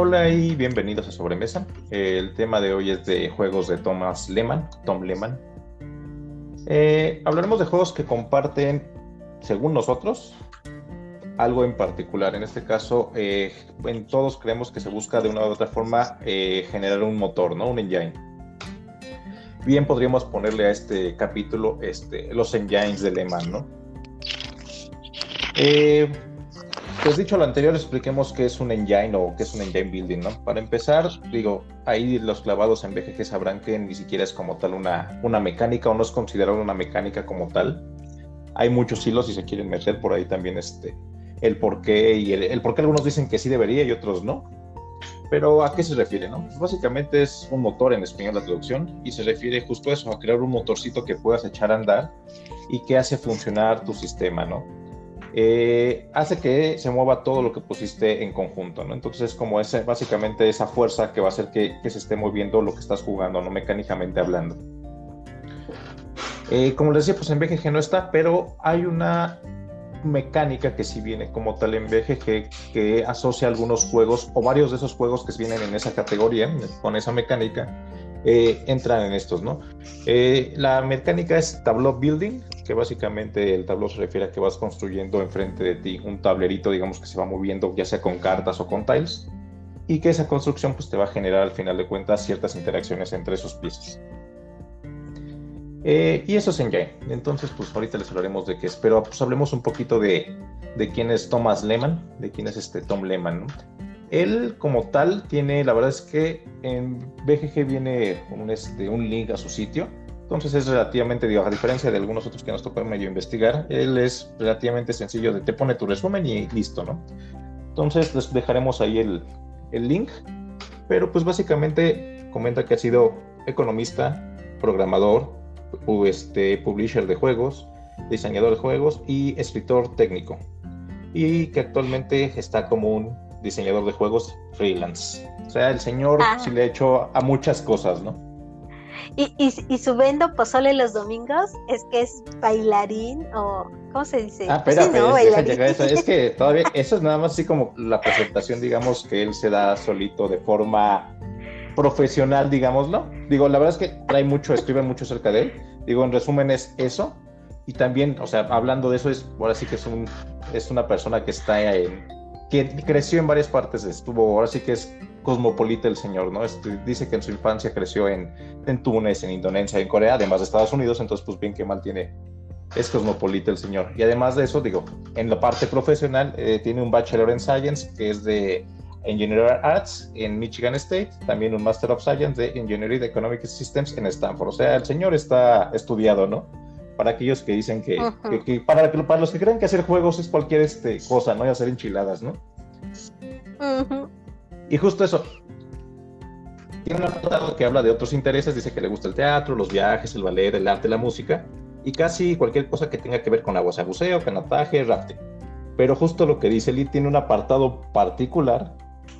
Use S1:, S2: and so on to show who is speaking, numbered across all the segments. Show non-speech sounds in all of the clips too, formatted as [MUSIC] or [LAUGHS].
S1: Hola y bienvenidos a Sobremesa. El tema de hoy es de juegos de Thomas Lehman, Tom Lehman. Eh, hablaremos de juegos que comparten, según nosotros, algo en particular. En este caso, eh, en todos creemos que se busca de una u otra forma eh, generar un motor, ¿no? Un engine. Bien podríamos ponerle a este capítulo este, los engines de Lehman, ¿no? Eh, pues dicho lo anterior, expliquemos qué es un engine o qué es un engine building, ¿no? Para empezar, digo, ahí los clavados en BGG sabrán que ni siquiera es como tal una, una mecánica o no es considerado una mecánica como tal. Hay muchos hilos si se quieren meter por ahí también este, el por qué y el, el por qué algunos dicen que sí debería y otros no. Pero ¿a qué se refiere? No? Pues básicamente es un motor en español la traducción y se refiere justo a eso, a crear un motorcito que puedas echar a andar y que hace funcionar tu sistema, ¿no? Eh, hace que se mueva todo lo que pusiste en conjunto, ¿no? Entonces es como ese, básicamente esa fuerza que va a hacer que, se esté moviendo lo que estás jugando, ¿no? Mecánicamente hablando. Eh, como les decía, pues en BGG no está, pero hay una mecánica que sí viene como tal en BGG que asocia algunos juegos o varios de esos juegos que vienen en esa categoría con esa mecánica eh, entran en estos, ¿no? Eh, la mecánica es tableau building, que básicamente el tablero se refiere a que vas construyendo enfrente de ti un tablerito, digamos que se va moviendo ya sea con cartas o con tiles, y que esa construcción pues te va a generar al final de cuentas ciertas interacciones entre esos piezas. Eh, y eso es Engine. Entonces, pues ahorita les hablaremos de qué es. Pero pues hablemos un poquito de, de quién es Thomas Lehman, de quién es este Tom Lehman. ¿no? Él como tal tiene, la verdad es que en BGG viene un, este, un link a su sitio. Entonces es relativamente, digo, a diferencia de algunos otros que nos tocó medio investigar, él es relativamente sencillo de te pone tu resumen y listo, ¿no? Entonces les dejaremos ahí el, el link. Pero pues básicamente comenta que ha sido economista, programador, este, publisher de juegos, diseñador de juegos y escritor técnico. Y que actualmente está como un diseñador de juegos freelance. O sea, el señor ah. sí le ha hecho a muchas cosas, ¿no?
S2: Y, y, su vendo pozole los domingos es que es bailarín o ¿cómo se dice?
S1: Ah, espera, eso. Es que [LAUGHS] todavía eso es nada más así como la presentación, digamos, que él se da solito de forma profesional, digámoslo. Digo, la verdad es que trae mucho, escribe mucho acerca de él. Digo, en resumen es eso. Y también, o sea, hablando de eso, es ahora sí que es, un, es una persona que está en, que creció en varias partes, estuvo, ahora sí que es cosmopolita el señor, ¿no? Este, dice que en su infancia creció en, en Túnez, en Indonesia, en Corea, además de Estados Unidos, entonces pues bien que mal tiene, es cosmopolita el señor. Y además de eso, digo, en la parte profesional eh, tiene un Bachelor en Science, que es de Engineering Arts en Michigan State, también un Master of Science de Engineering Economic Systems en Stanford. O sea, el señor está estudiado, ¿no? Para aquellos que dicen que, para, para, los que creen que hacer juegos es cualquier este, cosa, ¿no? Y hacer enchiladas, ¿no? Y justo eso. Tiene un apartado que habla de otros intereses, dice que le gusta el teatro, los viajes, el ballet, el arte, la música y casi cualquier cosa que tenga que ver con agua, o buceo, canotaje, rafting. Pero justo lo que dice Lee tiene un apartado particular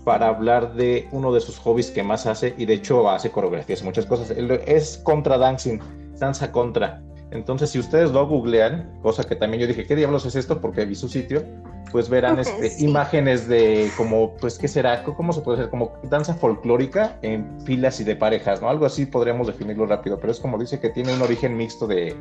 S1: para hablar de uno de sus hobbies que más hace y de hecho hace coreografías, muchas cosas. Es contra dancing, danza contra. Entonces, si ustedes lo googlean, cosa que también yo dije, ¿qué diablos es esto? Porque vi su sitio, pues verán este, imágenes de como, pues, ¿qué será? ¿Cómo se puede hacer? Como danza folclórica en filas y de parejas, ¿no? Algo así podríamos definirlo rápido, pero es como dice que tiene un origen mixto de,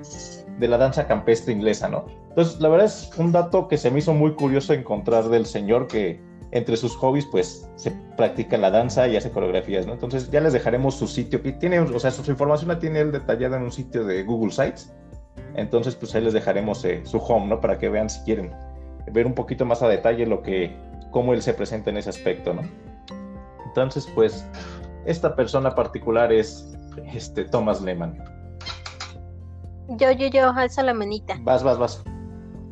S1: de la danza campestre inglesa, ¿no? Entonces, la verdad es un dato que se me hizo muy curioso encontrar del señor que entre sus hobbies, pues se practica la danza y hace coreografías, ¿no? Entonces ya les dejaremos su sitio, que tiene, o sea, su, información la tiene él detallada en un sitio de Google Sites. Entonces, pues ahí les dejaremos eh, su home, ¿no? Para que vean si quieren ver un poquito más a detalle lo que, cómo él se presenta en ese aspecto, ¿no? Entonces, pues, esta persona particular es este Thomas Lehman.
S2: Yo, yo, yo, alza la manita.
S1: Vas, vas, vas.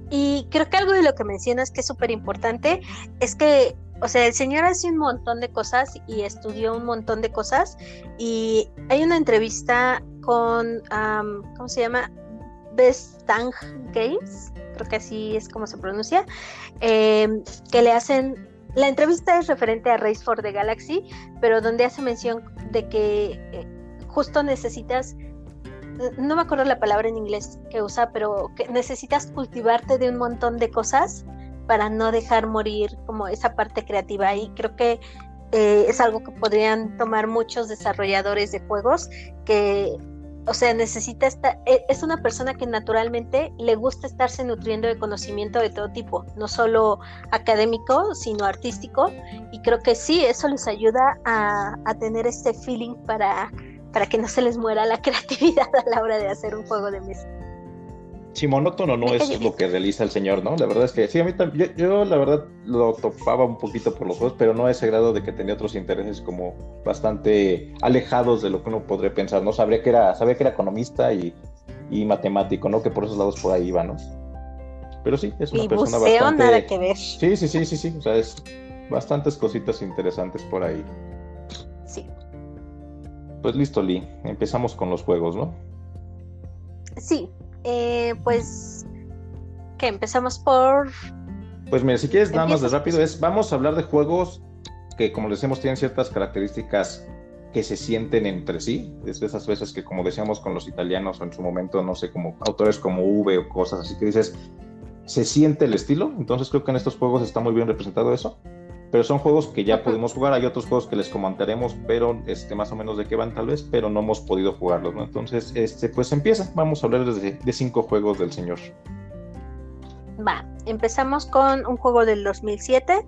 S2: Y creo que algo de lo que mencionas que es súper importante es que, o sea, el señor hace un montón de cosas y estudió un montón de cosas. Y hay una entrevista con, ¿cómo se llama? Bestang Games, creo que así es como se pronuncia, em, que le hacen la entrevista es referente a Race for the Galaxy, pero donde hace mención de que eh, justo necesitas no me acuerdo la palabra en inglés que usa, pero que necesitas cultivarte de un montón de cosas para no dejar morir como esa parte creativa. Y creo que eh, es algo que podrían tomar muchos desarrolladores de juegos que o sea, necesita estar, e, es una persona que naturalmente le gusta estarse nutriendo de conocimiento de todo tipo, no solo académico, sino artístico, y creo que sí, eso les ayuda a, a tener este feeling para, para que no se les muera la [LAUGHS] creatividad a la hora de hacer un juego de mesa.
S1: Sí, monótono no es lo que realiza el señor, ¿no? La verdad es que sí, a mí también, yo, la verdad lo topaba un poquito por los juegos, pero no a ese grado de que tenía otros intereses como bastante alejados de lo que uno podría pensar, ¿no? Sabría que era, sabía que era economista y, matemático, ¿no? Que por esos lados por ahí iba, ¿no? Pero sí, es una y persona buceo, bastante...
S2: nada que ver.
S1: Sí, sí, sí, sí, sí, o sea, es bastantes cositas interesantes por ahí.
S2: Sí.
S1: Pues listo, Lee, empezamos con los juegos, ¿no?
S2: Sí, eh, pues, que empezamos por...
S1: Pues mira, si quieres nada más de rápido, es, vamos a hablar de juegos que, como decíamos, tienen ciertas características que se sienten entre sí. Es de esas veces que, como decíamos con los italianos o en su momento, no sé, como autores como V o cosas así que dices, se siente el estilo. Entonces creo que en estos juegos está muy bien representado eso pero son juegos que ya pudimos jugar. Hay otros juegos que les comentaremos, pero este, más o menos de qué van tal vez, pero no hemos podido jugarlos, ¿no? Entonces, este, pues empieza. Vamos a hablar de, de cinco juegos del señor.
S2: Va, empezamos con un juego del 2007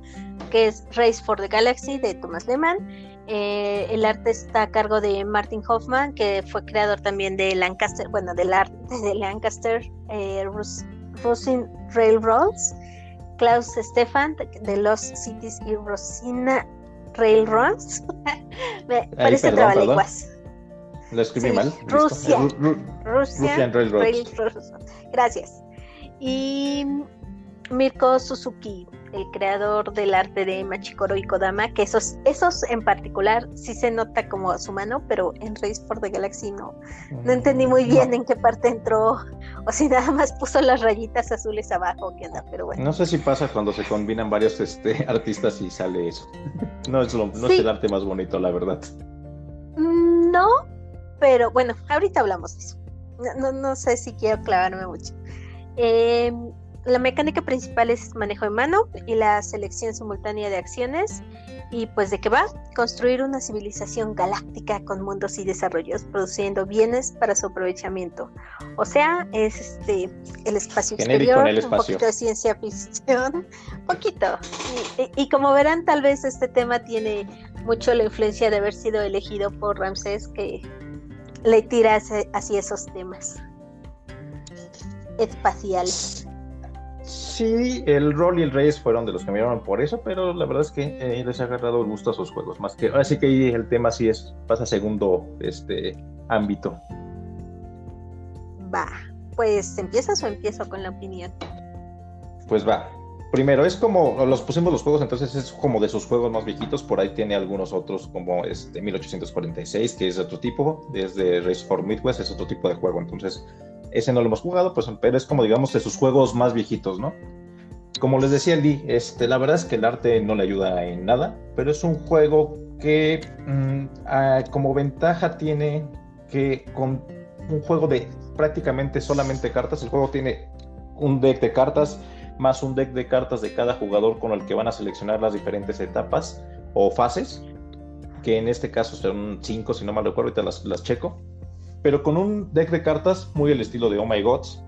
S2: que es Race for the Galaxy de Thomas Lehman. Eh, el arte está a cargo de Martin Hoffman, que fue creador también de Lancaster, bueno, del arte de Lancaster eh, Railroads Klaus Stefan de Lost Cities y Rosina Railroads. [LAUGHS] Me parece trabalenguas.
S1: Lo escribí mal.
S2: Rusia. Rusia. Railroads. Gracias. Y Mirko Suzuki, el creador del arte de Machikoro y Kodama, que esos, esos en particular sí se nota como a su mano, pero en Race for the Galaxy no, no entendí muy mm, bien en qué parte entró, o si nada más puso las rayitas azules abajo, qué onda, pero bueno.
S1: No sé si pasa cuando se combinan varios este, [LAUGHS] artistas y sale eso. No es, lo, no es el arte más bonito, la verdad.
S2: Mm, no, pero bueno, ahorita hablamos de eso. No, no, sé si quiero clavarme mucho. Eh, la mecánica principal es manejo de mano y la selección simultánea de acciones. ¿Y pues de qué va? Construir una civilización galáctica con mundos y desarrollos, produciendo bienes para su aprovechamiento. O sea, es este el espacio exterior, un poquito de ciencia ficción, [LAUGHS] poquito. Y, como verán, tal vez este tema tiene mucho la influencia de haber sido elegido por Ramsés, que le tira hacia esos temas espaciales.
S1: Sí, el rol y el Reyes fueron de los que miraron por eso, pero la verdad es que eh, les ha agarrado el gusto a sus juegos. Más que, así que el tema sí es, pasa a segundo este ámbito.
S2: Va, pues ¿empiezas o empiezo con la opinión?
S1: Pues va. Primero, es como, los pusimos los juegos, entonces es como de sus juegos más viejitos, por ahí tiene algunos otros como este 1846, que es otro tipo, desde Race for Midwest es otro tipo de juego, entonces ese no lo hemos jugado, pues, pero es como, digamos, de sus juegos más viejitos, ¿no? Como les decía Lee, este, la verdad es que el arte no le ayuda en nada, pero es un juego que mm, como ventaja tiene que con un juego de prácticamente solamente cartas, el juego tiene un deck de cartas más un deck de cartas de cada jugador con el que van a seleccionar las diferentes etapas o fases, que en este caso son cinco, si no mal recuerdo, ahorita las, las checo pero con un deck de cartas muy el estilo de Oh My Gods,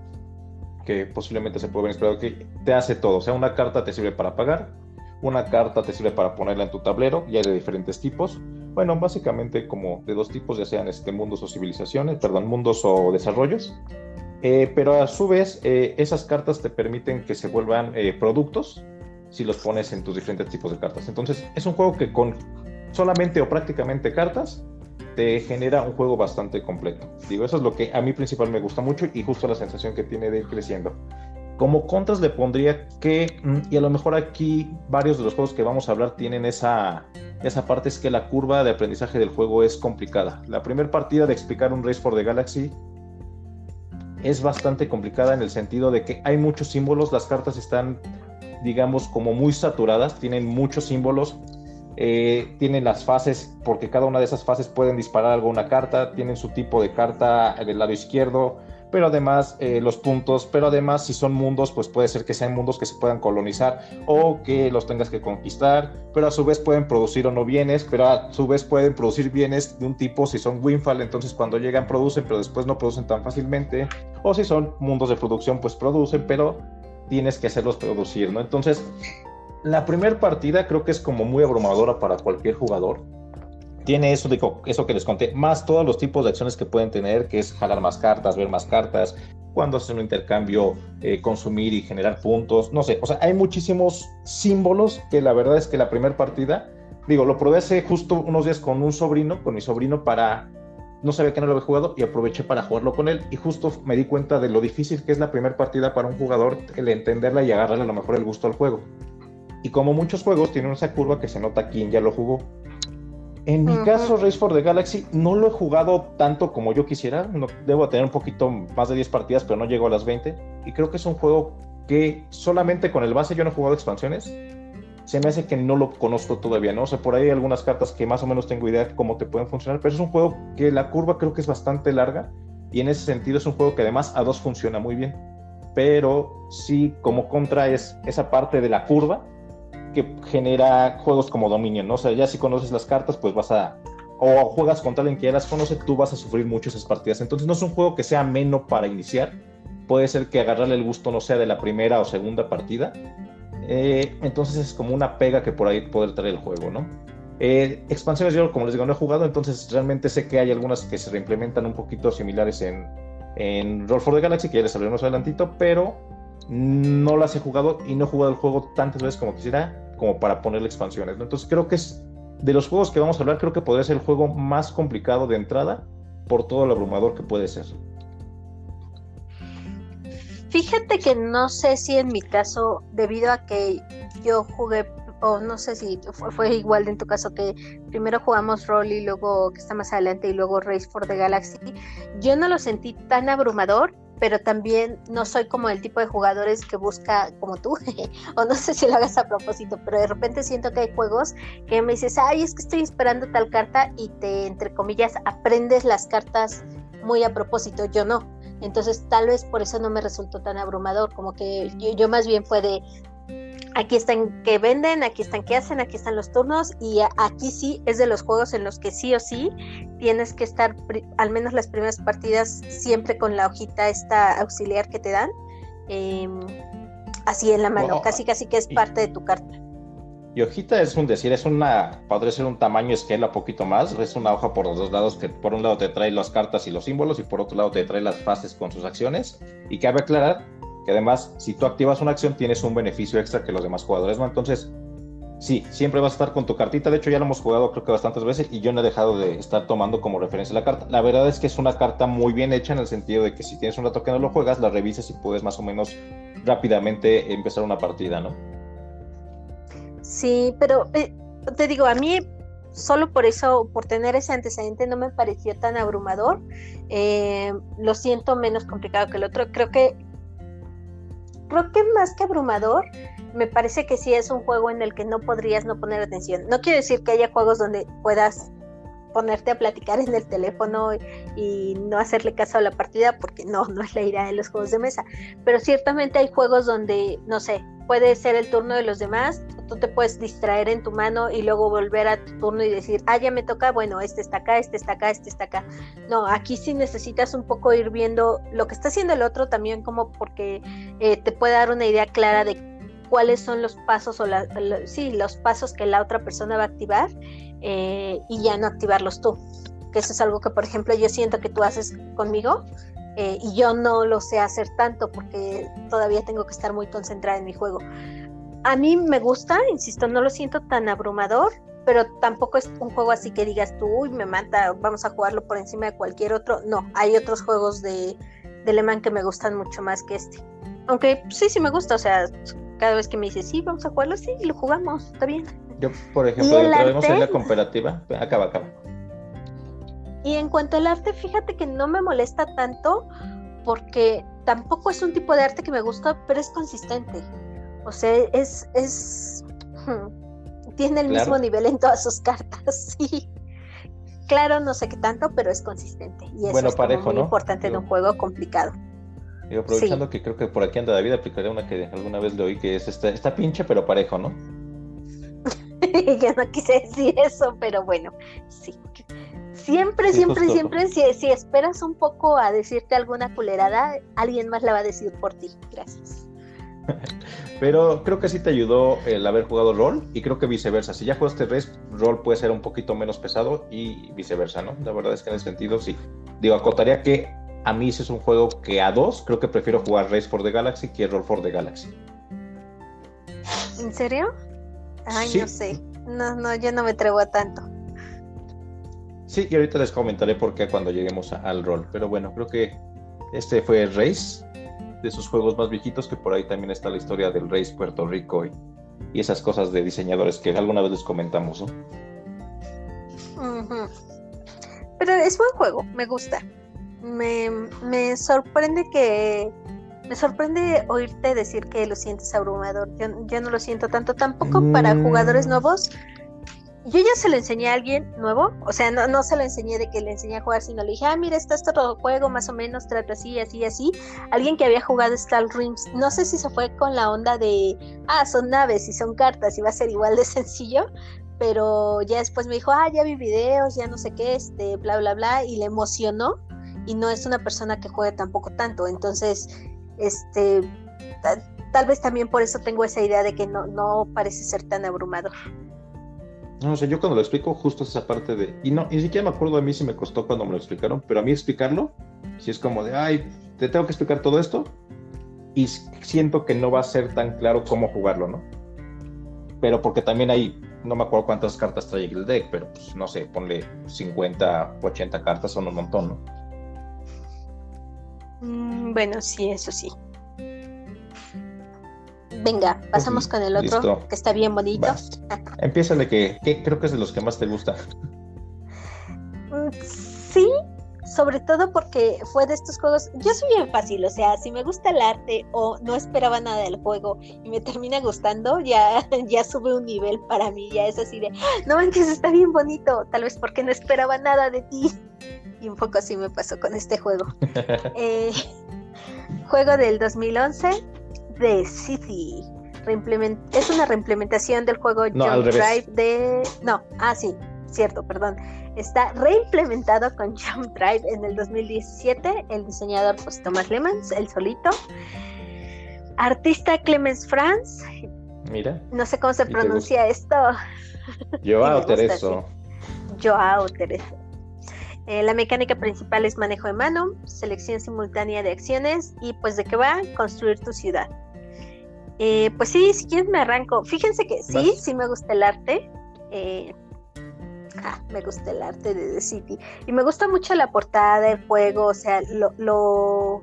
S1: que posiblemente se puede ver inspirado, que te hace todo. O sea, una carta te sirve para pagar, una carta te sirve para ponerla en tu tablero, y hay de diferentes tipos. Bueno, básicamente como de dos tipos, ya sean este, mundos o civilizaciones, perdón, mundos o desarrollos. Eh, pero a su vez, eh, esas cartas te permiten que se vuelvan eh, productos si los pones en tus diferentes tipos de cartas. Entonces, es un juego que con solamente o prácticamente cartas genera un juego bastante completo. Digo, eso es lo que a mí principal me gusta mucho y justo la sensación que tiene de ir creciendo. Como contras le pondría que, mm, y a lo mejor aquí varios de los juegos que vamos a hablar tienen esa, esa parte, es que la curva de aprendizaje del juego es complicada. La primera partida de explicar un Race for the Galaxy es bastante complicada en el sentido de que hay muchos símbolos, las cartas están, digamos, como muy saturadas, tienen muchos símbolos, eh, tienen las fases, porque cada una de esas fases pueden disparar alguna carta, tienen su tipo de carta del lado izquierdo, pero además eh, los puntos, pero además si son mundos, pues puede ser que sean mundos que se puedan colonizar o que los tengas que conquistar, pero a su vez pueden producir o no bienes, pero a su vez pueden producir bienes de un tipo si son Winfall, entonces cuando llegan producen, pero después no producen tan fácilmente, o si son mundos de producción, pues producen, pero tienes que hacerlos producir, ¿no? Entonces, la primera partida creo que es como muy abrumadora para cualquier jugador. Tiene eso, digo, eso que les conté, más todos los tipos de acciones que pueden tener, que es jalar más cartas, ver más cartas, cuando hacen un intercambio, eh, consumir y generar puntos, no sé, o sea, hay muchísimos símbolos que la verdad es que la primera partida, digo, lo probé hace justo unos días con un sobrino, con mi sobrino para, no sabía que no lo había jugado y aproveché para jugarlo con él. Y justo me di cuenta de lo difícil que es la primera partida para un jugador, el entenderla y agarrarle a lo mejor el gusto al juego. Y como muchos juegos tienen esa curva que se nota quien ya lo jugó. En mi caso, Race for the Galaxy no lo he jugado tanto como yo quisiera. No, debo tener un poquito más de 10 partidas, pero no llego a las 20. Y creo que es un juego que solamente con el base yo no he jugado expansiones. Se me hace que no lo conozco todavía, ¿no? O sea, por ahí hay algunas cartas que más o menos tengo idea de cómo te pueden funcionar, pero es un juego que la curva creo que es bastante larga. Y en ese sentido es un juego que además a dos funciona muy bien. Pero sí, como contra es esa parte de la curva que genera juegos como Dominion, ¿no? O sea, ya si conoces las cartas, pues vas a... O juegas contra alguien que ya las conoce, tú vas a sufrir mucho esas partidas. Entonces no es un juego que sea menos para iniciar. Puede ser que agarrarle el gusto no sea de la primera o segunda partida. Eh, entonces es como una pega que por ahí poder traer el juego, ¿no? Eh, expansiones yo, como les digo, no he jugado, entonces realmente sé que hay algunas que se reimplementan un poquito similares en, en Roll for the Galaxy, que ya les salió más adelantito, pero no las he jugado y no he jugado el juego tantas veces como quisiera, como para ponerle expansiones. Entonces creo que es de los juegos que vamos a hablar, creo que podría ser el juego más complicado de entrada por todo lo abrumador que puede ser.
S2: Fíjate que no sé si en mi caso, debido a que yo jugué, o no sé si fue, igual en tu caso, que primero jugamos Roll y luego, que está más adelante, y luego Race for the Galaxy, yo no lo sentí tan abrumador pero también no soy como el tipo de jugadores que busca como tú, [LAUGHS] o no sé si lo hagas a propósito, pero de repente siento que hay juegos que me dices, ay, es que estoy esperando tal carta y te, entre comillas, aprendes las cartas muy a propósito, yo no. Entonces tal vez por eso no me resultó tan abrumador, como que yo, yo más bien fue de, aquí están que venden, aquí están que hacen, aquí están los turnos y aquí sí es de los juegos en los que sí o sí tienes que estar al menos las primeras partidas siempre con la hojita esta auxiliar que te dan em, así en la mano, casi casi que es parte de tu carta.
S1: Y hojita es un decir, es una, podría ser un tamaño esquela poquito más, es una hoja por los dos lados que por un lado te trae las cartas y los símbolos y por otro lado te trae las fases con sus acciones. Y cabe aclarar que además, si tú activas una acción, tienes un beneficio extra que los demás jugadores no. Entonces, sí, siempre vas a estar con tu cartita. De hecho, ya lo hemos jugado creo que bastantes veces y yo no he dejado de estar tomando como referencia la carta. La verdad es que es una carta muy bien hecha en el sentido de que si tienes un rato que no lo juegas, la revisas y puedes más o menos rápidamente empezar una partida, ¿no?
S2: Sí, pero eh, te digo, a mí solo por eso, por tener ese antecedente, no me pareció tan abrumador. Eh, lo siento menos complicado que el otro. Creo que creo que más que abrumador, me parece que sí es un juego en el que no podrías no poner atención. No quiero decir que haya juegos donde puedas ponerte a platicar en el teléfono y no hacerle caso a la partida, porque no, no es la idea de los juegos de mesa. Pero ciertamente hay juegos donde, no sé, puede ser el turno de los demás, tú te puedes distraer en tu mano y luego volver a tu turno y decir, ah, ya me toca, bueno, este está acá, este está acá, este está acá. No, aquí sí necesitas un poco ir viendo lo que está haciendo el otro también como porque eh, te puede dar una idea clara de cuáles son los pasos o la, sí, los pasos que la otra persona va a activar eh, y ya no activarlos tú. Que eso es algo que, por ejemplo, yo siento que tú haces conmigo, eh, y yo no lo sé hacer tanto porque todavía tengo que estar muy concentrada en mi juego. A mí me gusta, insisto, no lo siento tan abrumador, pero tampoco es un juego así que digas tú, uy, me mata, vamos a jugarlo por encima de cualquier otro. No, hay otros juegos de, de Le Mans que me gustan mucho más que este. Aunque sí, sí me gusta, o sea, cada vez que me dice, sí, vamos a jugarlo, sí, lo jugamos, está bien.
S1: Yo, por ejemplo, vemos en la cooperativa, acaba, acaba.
S2: Y en cuanto al arte, fíjate que no me molesta tanto porque tampoco es un tipo de arte que me gusta, pero es consistente. O sea, es, es, hmm, tiene el mismo nivel en todas sus cartas, [LAUGHS] sí. claro, no sé qué tanto, pero es consistente. Y eso
S1: Bueno,
S2: es
S1: parejo,
S2: muy
S1: ¿no?
S2: importante en un juego complicado.
S1: Y aprovechando que creo que por aquí anda David, aplicaré una que alguna vez le oí que es esta, está pinche pero parejo, ¿no? [LAUGHS]
S2: Yo no quise decir eso, pero bueno, sí. Siempre,
S1: Sí,
S2: siempre,
S1: justo.
S2: siempre, si, si esperas un poco a decirte alguna culerada, alguien más la va a decir por ti. Gracias. [LAUGHS]
S1: Pero creo que sí te ayudó el haber jugado rol y creo que viceversa. Si ya jugaste Race, rol puede ser un poquito menos pesado y viceversa, ¿no? La verdad es que en ese sentido sí. Digo, acotaría que a mí sí es un juego que a dos creo que prefiero jugar Race for the Galaxy que Roll for the Galaxy.
S2: ¿En serio? Ay,
S1: Sí.
S2: no sé. No, no, yo no me atrevo a tanto.
S1: Sí, y ahorita les comentaré por qué cuando lleguemos a- al rol. Pero bueno, creo que este fue Race, de esos juegos más viejitos, que por ahí también está la historia del Race Puerto Rico y, y esas cosas de diseñadores que alguna vez les comentamos.
S2: Pero es buen juego, me gusta. Me, me sorprende que. Me sorprende oírte decir que lo sientes abrumador. Yo, yo no lo siento tanto. Tampoco para
S1: Mm.
S2: jugadores nuevos. Yo ya se lo enseñé a alguien nuevo. O sea, no, no se lo enseñé de que le enseñé a jugar, sino le dije, ah, mira, está este otro juego, más o menos, trata así, así, así. Alguien que había jugado Star Rims. No sé si se fue con la onda de, ah, son naves y son cartas y va a ser igual de [LAUGHS] sencillo pero ya después me dijo, ah, ya vi videos, ya no sé qué, este, bla, bla, bla, y le emocionó, y no es una persona que juegue tampoco tanto, entonces, este, ta- tal vez también por eso tengo esa idea de que no, no parece ser tan abrumador.
S1: No sé, yo cuando lo explico, justo esa parte de. Y no, ni siquiera me acuerdo a mí si me costó cuando me lo explicaron, pero a mí explicarlo, si es como de, ay, te tengo que explicar todo esto, y siento que no va a ser tan claro cómo jugarlo, ¿no? Pero porque también hay, no me acuerdo cuántas cartas trae el deck, pero pues no sé, ponle 50, 80 cartas, son un montón, ¿no?
S2: Mm, bueno, sí, eso sí. Venga, pasamos con el otro,
S1: listo.
S2: que está bien bonito. [LAUGHS]
S1: Empieza de que, que creo que es de los que más te gusta.
S2: Mm, Sí, sobre todo porque fue de estos juegos. Yo soy bien fácil, o sea, si me gusta el arte o no esperaba nada del juego y me termina gustando, ya, [LAUGHS] ya sube un nivel para mí. Ya es así de, "Ah, no manches, está bien bonito. Tal vez porque no esperaba nada de ti. Y un poco así me pasó con este juego. [LAUGHS] Eh, juego del 2011 de City. Es una reimplementación del juego
S1: No,
S2: Jump
S1: revés.
S2: Drive de. No, ah, sí, cierto, perdón. Está reimplementado con [LAUGHS] Jump Drive en el 2017. El diseñador, pues Thomas Lemons, el solito. Artista Clemens Franz.
S1: Mira,
S2: No sé cómo se
S1: ¿Y te
S2: pronuncia esto. [LAUGHS]
S1: Joao Tereso.
S2: Joao. Eh, la mecánica principal es manejo de mano, selección simultánea de acciones y pues de qué va construir tu ciudad. Eh, pues sí, si quieres me arranco. Fíjense que sí,
S1: Vas.
S2: sí me gusta el arte. Eh, ah, me gusta el arte de The City. Y me gusta mucho la portada del juego, o sea, lo, lo,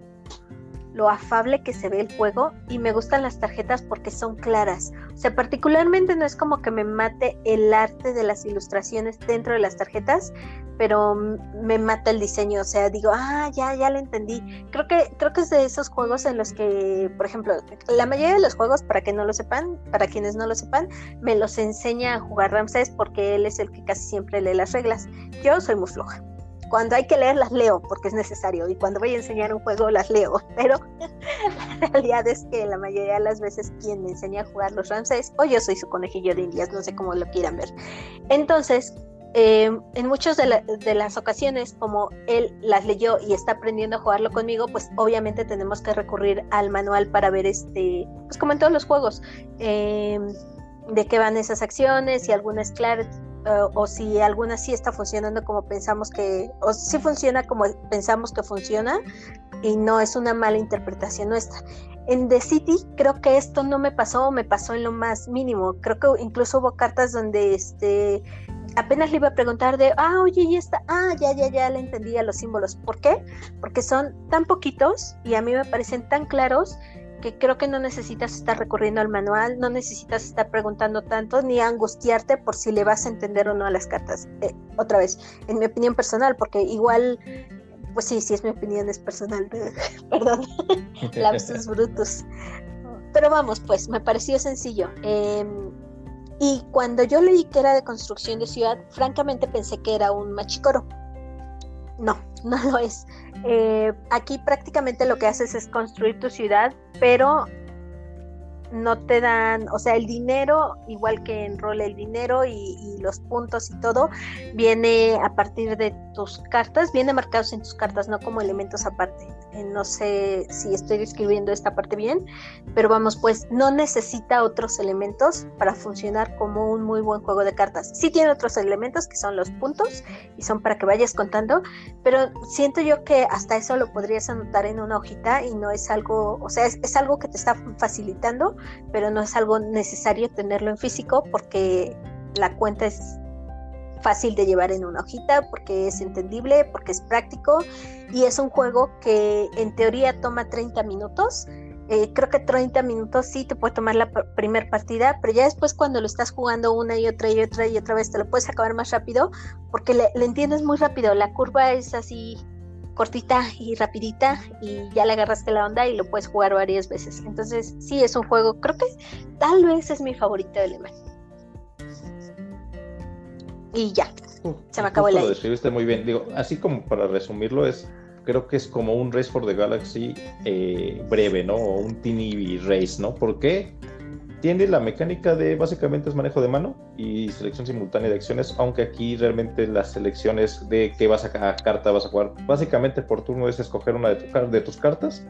S2: lo afable que se ve el juego. Y me gustan las tarjetas porque son claras. O sea, particularmente no es como que me mate el arte de las ilustraciones dentro de las tarjetas, pero me mata el diseño. O sea, digo, ah, ya, ya lo entendí. Creo que, creo que es de esos juegos en los que, por ejemplo, la mayoría de los juegos, para que no lo sepan, para quienes no lo sepan, me los enseña a jugar Ramsés porque él es el que casi siempre lee las reglas. Yo soy muy floja. Cuando hay que leer las leo porque es necesario y cuando voy a enseñar un juego las leo, [LAUGHS] pero [LAUGHS] la realidad es que la mayoría de las veces quien me enseña a jugar los Ramsés o yo soy su conejillo de indias, no sé cómo lo quieran ver. Entonces, eh, en muchas de, la- de las ocasiones, como él las leyó y está aprendiendo a jugarlo conmigo, pues obviamente tenemos que recurrir al manual para ver este, pues como en todos los juegos, eh, de qué van esas acciones, si alguna es eh, o si alguna sí está funcionando como pensamos que, o si funciona como pensamos que funciona y no es una mala interpretación nuestra. En The City creo que esto no me pasó, me pasó en lo más mínimo. Creo que incluso hubo cartas donde este apenas le iba a preguntar de, ah, oye, y esta, ah, ya, ya, ya le entendía los símbolos. ¿Por qué? Porque son tan poquitos y a mí me parecen tan claros que creo que no necesitas estar recurriendo al manual, no necesitas estar preguntando tanto ni angustiarte por si le vas a entender o no a las cartas. Eh, otra vez, en mi opinión personal, porque igual, pues sí, sí es mi opinión, es personal, [LAUGHS] perdón, [LAUGHS] lapsus brutus. Pero vamos, pues, me pareció sencillo. Eh, Y cuando yo leí que era de construcción de ciudad, francamente pensé que era un machicoro. No, [LAUGHS] no lo es. Eh, aquí prácticamente lo que haces es construir tu ciudad, pero no te dan, o sea, el dinero, igual que en rol el dinero y, los puntos y todo, viene a partir de tus cartas, viene marcados en tus cartas, no como elementos aparte. Eh, no sé si estoy describiendo esta parte bien, pero vamos, pues no necesita otros elementos para funcionar como un muy buen juego de cartas. Sí tiene otros elementos que son los puntos y son para que vayas contando, pero siento yo que hasta eso lo podrías anotar en una hojita y no es algo, o sea, es algo que te está facilitando pero no es algo necesario tenerlo en físico porque la cuenta es fácil de llevar en una hojita, porque es entendible, porque es práctico y es un juego que en teoría toma 30 minutos. Eh, creo que 30 minutos sí te puede tomar la primera partida, pero ya después cuando lo estás jugando una y otra y otra y otra vez te lo puedes acabar más rápido porque le entiendes muy rápido. La curva es así cortita y rapidita y ya le agarraste la onda y lo puedes jugar varias veces. Entonces, sí, es un juego, creo que tal vez es mi favorito de Alemán. Y ya, se me acabó el
S1: Lo describiste muy bien. Digo, así como para resumirlo, es creo que es como un Race for the Galaxy eh, breve, ¿no? O un teeny race, ¿no? ¿Por qué? Tiene la mecánica de básicamente es manejo de mano y selección simultánea de acciones, aunque aquí realmente las selecciones de qué vas a carta vas a jugar, básicamente por turno es escoger una de, tus cartas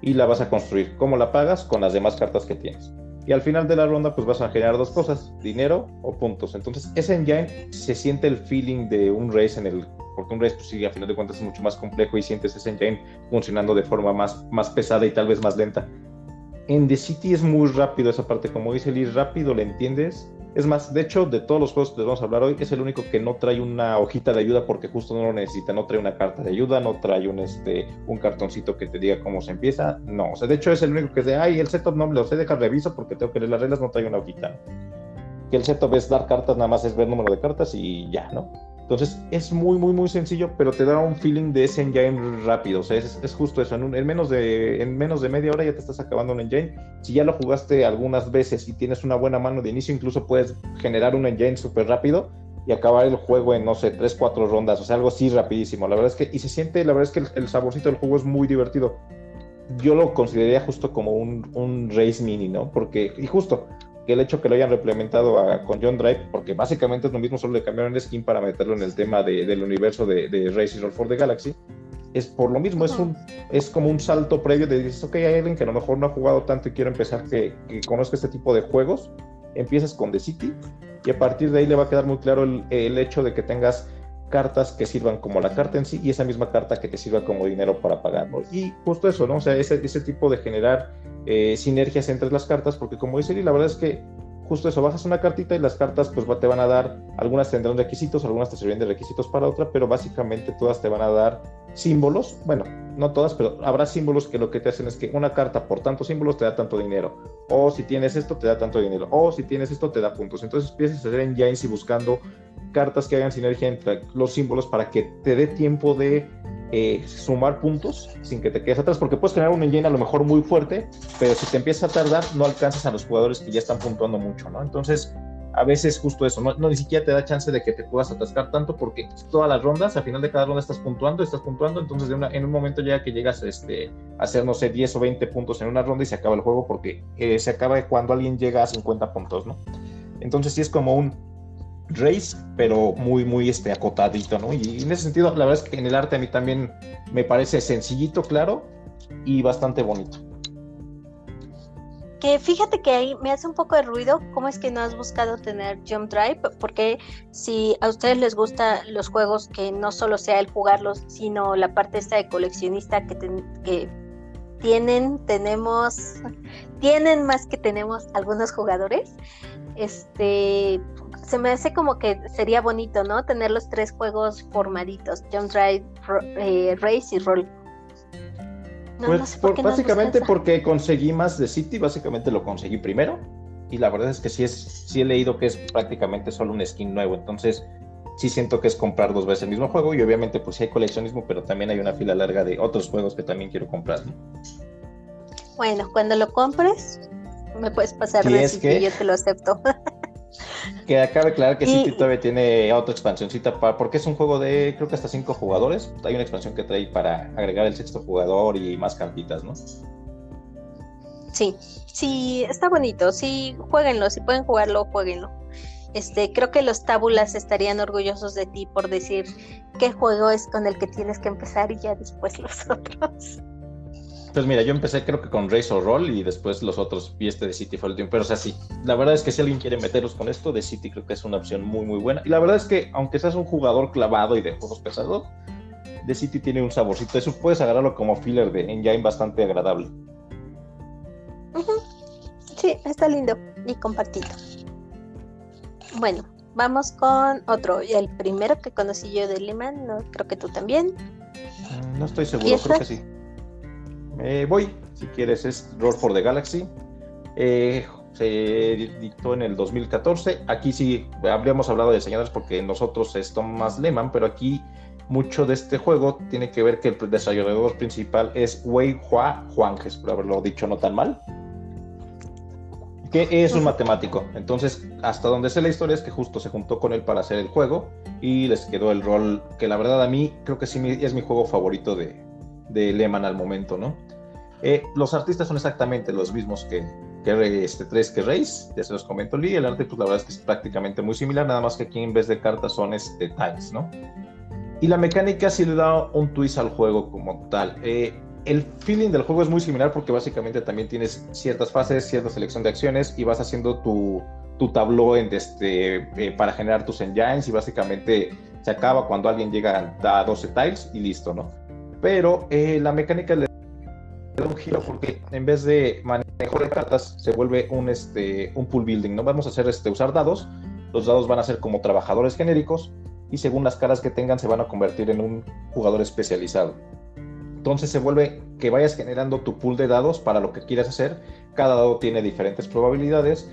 S1: y la vas a construir. ¿Cómo la pagas? Con las demás cartas que tienes. Y al final de la ronda pues vas a generar dos cosas, dinero o puntos. Entonces ese engine se siente el feeling de un race en el porque un race pues sí, a final de cuentas es mucho más complejo y sientes ese engine funcionando de forma más, más pesada y tal vez más lenta en The City es muy rápido esa parte, como dice Lee, rápido le entiendes. Es más, de hecho, de todos los juegos que vamos a hablar hoy, es el único que no trae una hojita de ayuda porque justo no lo necesita, no trae una carta de ayuda, no trae un, este, un cartoncito que te diga cómo se empieza, no, o sea, de hecho es el único que de, ay, el setup no me lo sé dejar reviso porque tengo que leer las reglas, no trae una hojita. Que el setup es dar cartas, nada más es ver número de cartas y ya, ¿no? Entonces es muy, muy, muy sencillo, pero te da un feeling de ese engine rápido. O sea, es, justo eso. En, menos de, en menos de media hora ya te estás acabando un engine. Si ya lo jugaste algunas veces y tienes una buena mano de inicio, incluso puedes generar un engine súper rápido y acabar el juego en, no sé, 3, 4 rondas. O sea, algo así rapidísimo. La verdad es que, y se siente, la verdad es que el, saborcito del juego es muy divertido. Yo lo consideraría justo como un, un race mini, ¿no? Porque, y justo, que el hecho que lo hayan replementado con John Drive, porque básicamente es lo mismo, solo le cambiaron el skin para meterlo en el tema del universo de, de Racing Roll for the Galaxy, es por lo mismo, es, un, es como un salto previo de dices, ok, hay alguien que a lo mejor no ha jugado tanto y quiero empezar que, que conozca este tipo de juegos, empiezas con The City y a partir de ahí le va a quedar muy claro el, el hecho de que tengas cartas que sirvan como la carta en sí y esa misma carta que te sirva como dinero para pagarlo. Y justo eso, ¿no? O sea, ese, ese tipo de generar eh, sinergias entre las cartas, porque como dice la verdad es que justo eso, bajas una cartita y las cartas pues te van a dar, algunas tendrán requisitos, algunas te sirven de requisitos para otra, pero básicamente todas te van a dar símbolos, bueno, no todas, pero habrá símbolos que lo que te hacen es que una carta por tantos símbolos te da tanto dinero, o si tienes esto te da tanto dinero, o si tienes esto te da puntos. Entonces empiezas a hacer engines y buscando cartas que hagan sinergia entre los símbolos para que te dé tiempo de eh, sumar puntos sin que te quedes atrás, porque puedes generar un engine a lo mejor muy fuerte, pero si te empieza a tardar, no alcanzas a los jugadores que ya están puntuando mucho, ¿no? Entonces, a veces justo eso, no, ni siquiera te da chance de que te puedas atascar tanto, porque todas las rondas, al final de cada ronda estás puntuando, estás puntuando, entonces en un momento ya que llegas este, a hacer, no sé, 10 o 20 puntos en una ronda y se acaba el juego, porque eh, se acaba cuando alguien llega a 50 puntos, ¿no? Entonces sí es como un race, pero muy, muy este, acotadito, ¿no? Y en ese sentido, la verdad es que en el arte a mí también me parece sencillito, claro, y bastante bonito.
S2: Que fíjate que ahí me hace un poco de ruido, ¿cómo es que no has buscado tener Jump Drive? Porque si a ustedes les gustan los juegos que no solo sea el jugarlos, sino la parte esta de coleccionista que, que tienen, tenemos, tienen más que tenemos algunos jugadores, este, se me hace como que sería bonito, ¿no? Tener los tres juegos formaditos, Jump Drive, eh, Race y Roll.
S1: pues básicamente porque conseguí más de City, básicamente lo conseguí primero. Y la verdad es que sí, es, sí he leído que es prácticamente solo un skin nuevo. Entonces sí siento que es comprar dos veces el mismo juego. Y obviamente pues sí hay coleccionismo, pero también hay una fila larga de otros juegos que también quiero comprar.
S2: Bueno, cuando lo compres, me puedes pasar de City, yo te lo acepto. [LAUGHS]
S1: Que acabe claro que City todavía tiene otra expansioncita para, porque es un juego de creo que hasta cinco jugadores. Hay una expansión que trae para agregar el sexto jugador y más cartitas, ¿no?
S2: Sí, sí, está bonito. Sí, jueguenlo, si pueden jugarlo, jueguenlo. Este, creo que los tábulas estarían orgullosos de ti por decir qué juego es con el que tienes que empezar y ya después [LAUGHS] los otros.
S1: Pues mira, yo empecé creo que con Razor Roll y después los otros y este de City fue el último. Pero o sea, sí, la verdad es que si alguien quiere meterlos con esto, de City creo que es una opción muy, muy buena. Y la verdad es que aunque seas un jugador clavado y de juegos pesados, de City tiene un saborcito. Eso puedes agarrarlo como filler de engine bastante agradable.
S2: Sí, está lindo y compartido. Bueno, vamos con otro. El primero que conocí yo de Lehman, no, creo que tú también.
S1: Mm, no estoy seguro, creo que sí. Eh, voy, si quieres, es Roar for the Galaxy. Eh, se dictó en el 2014. Aquí sí habríamos hablado de diseñadores porque nosotros es Thomas Lehman, pero aquí mucho de este juego tiene que ver que el desarrollador principal es Wei Hua Juanjes, por haberlo dicho no tan mal que es un matemático. Entonces, hasta donde sé la historia es que justo se juntó con él para hacer el juego y les quedó el rol que la verdad a mí creo que sí es mi juego favorito de, de Lehman al momento, ¿no? Eh, los artistas son exactamente los mismos que, que este, tres que Race, ya se los comento Lee, el arte pues la verdad es que es prácticamente muy similar, nada más que aquí en vez de cartas son este, tiles, ¿no? Y la mecánica sí le da un twist al juego como tal. Eh, el feeling del juego es muy similar porque básicamente también tienes ciertas fases, cierta selección de acciones y vas haciendo tu, tu tabló en este, eh, para generar tus engines y básicamente se acaba cuando alguien llega a 12 tiles y listo, ¿no? Pero eh, la mecánica le da un giro porque en vez de manejo de cartas se vuelve un, este, pool building, ¿no? Vamos a hacer este, usar dados, los dados van a ser como trabajadores genéricos y según las caras que tengan se van a convertir en un jugador especializado. Entonces se vuelve que vayas generando tu pool de dados para lo que quieras hacer. Cada dado tiene diferentes probabilidades.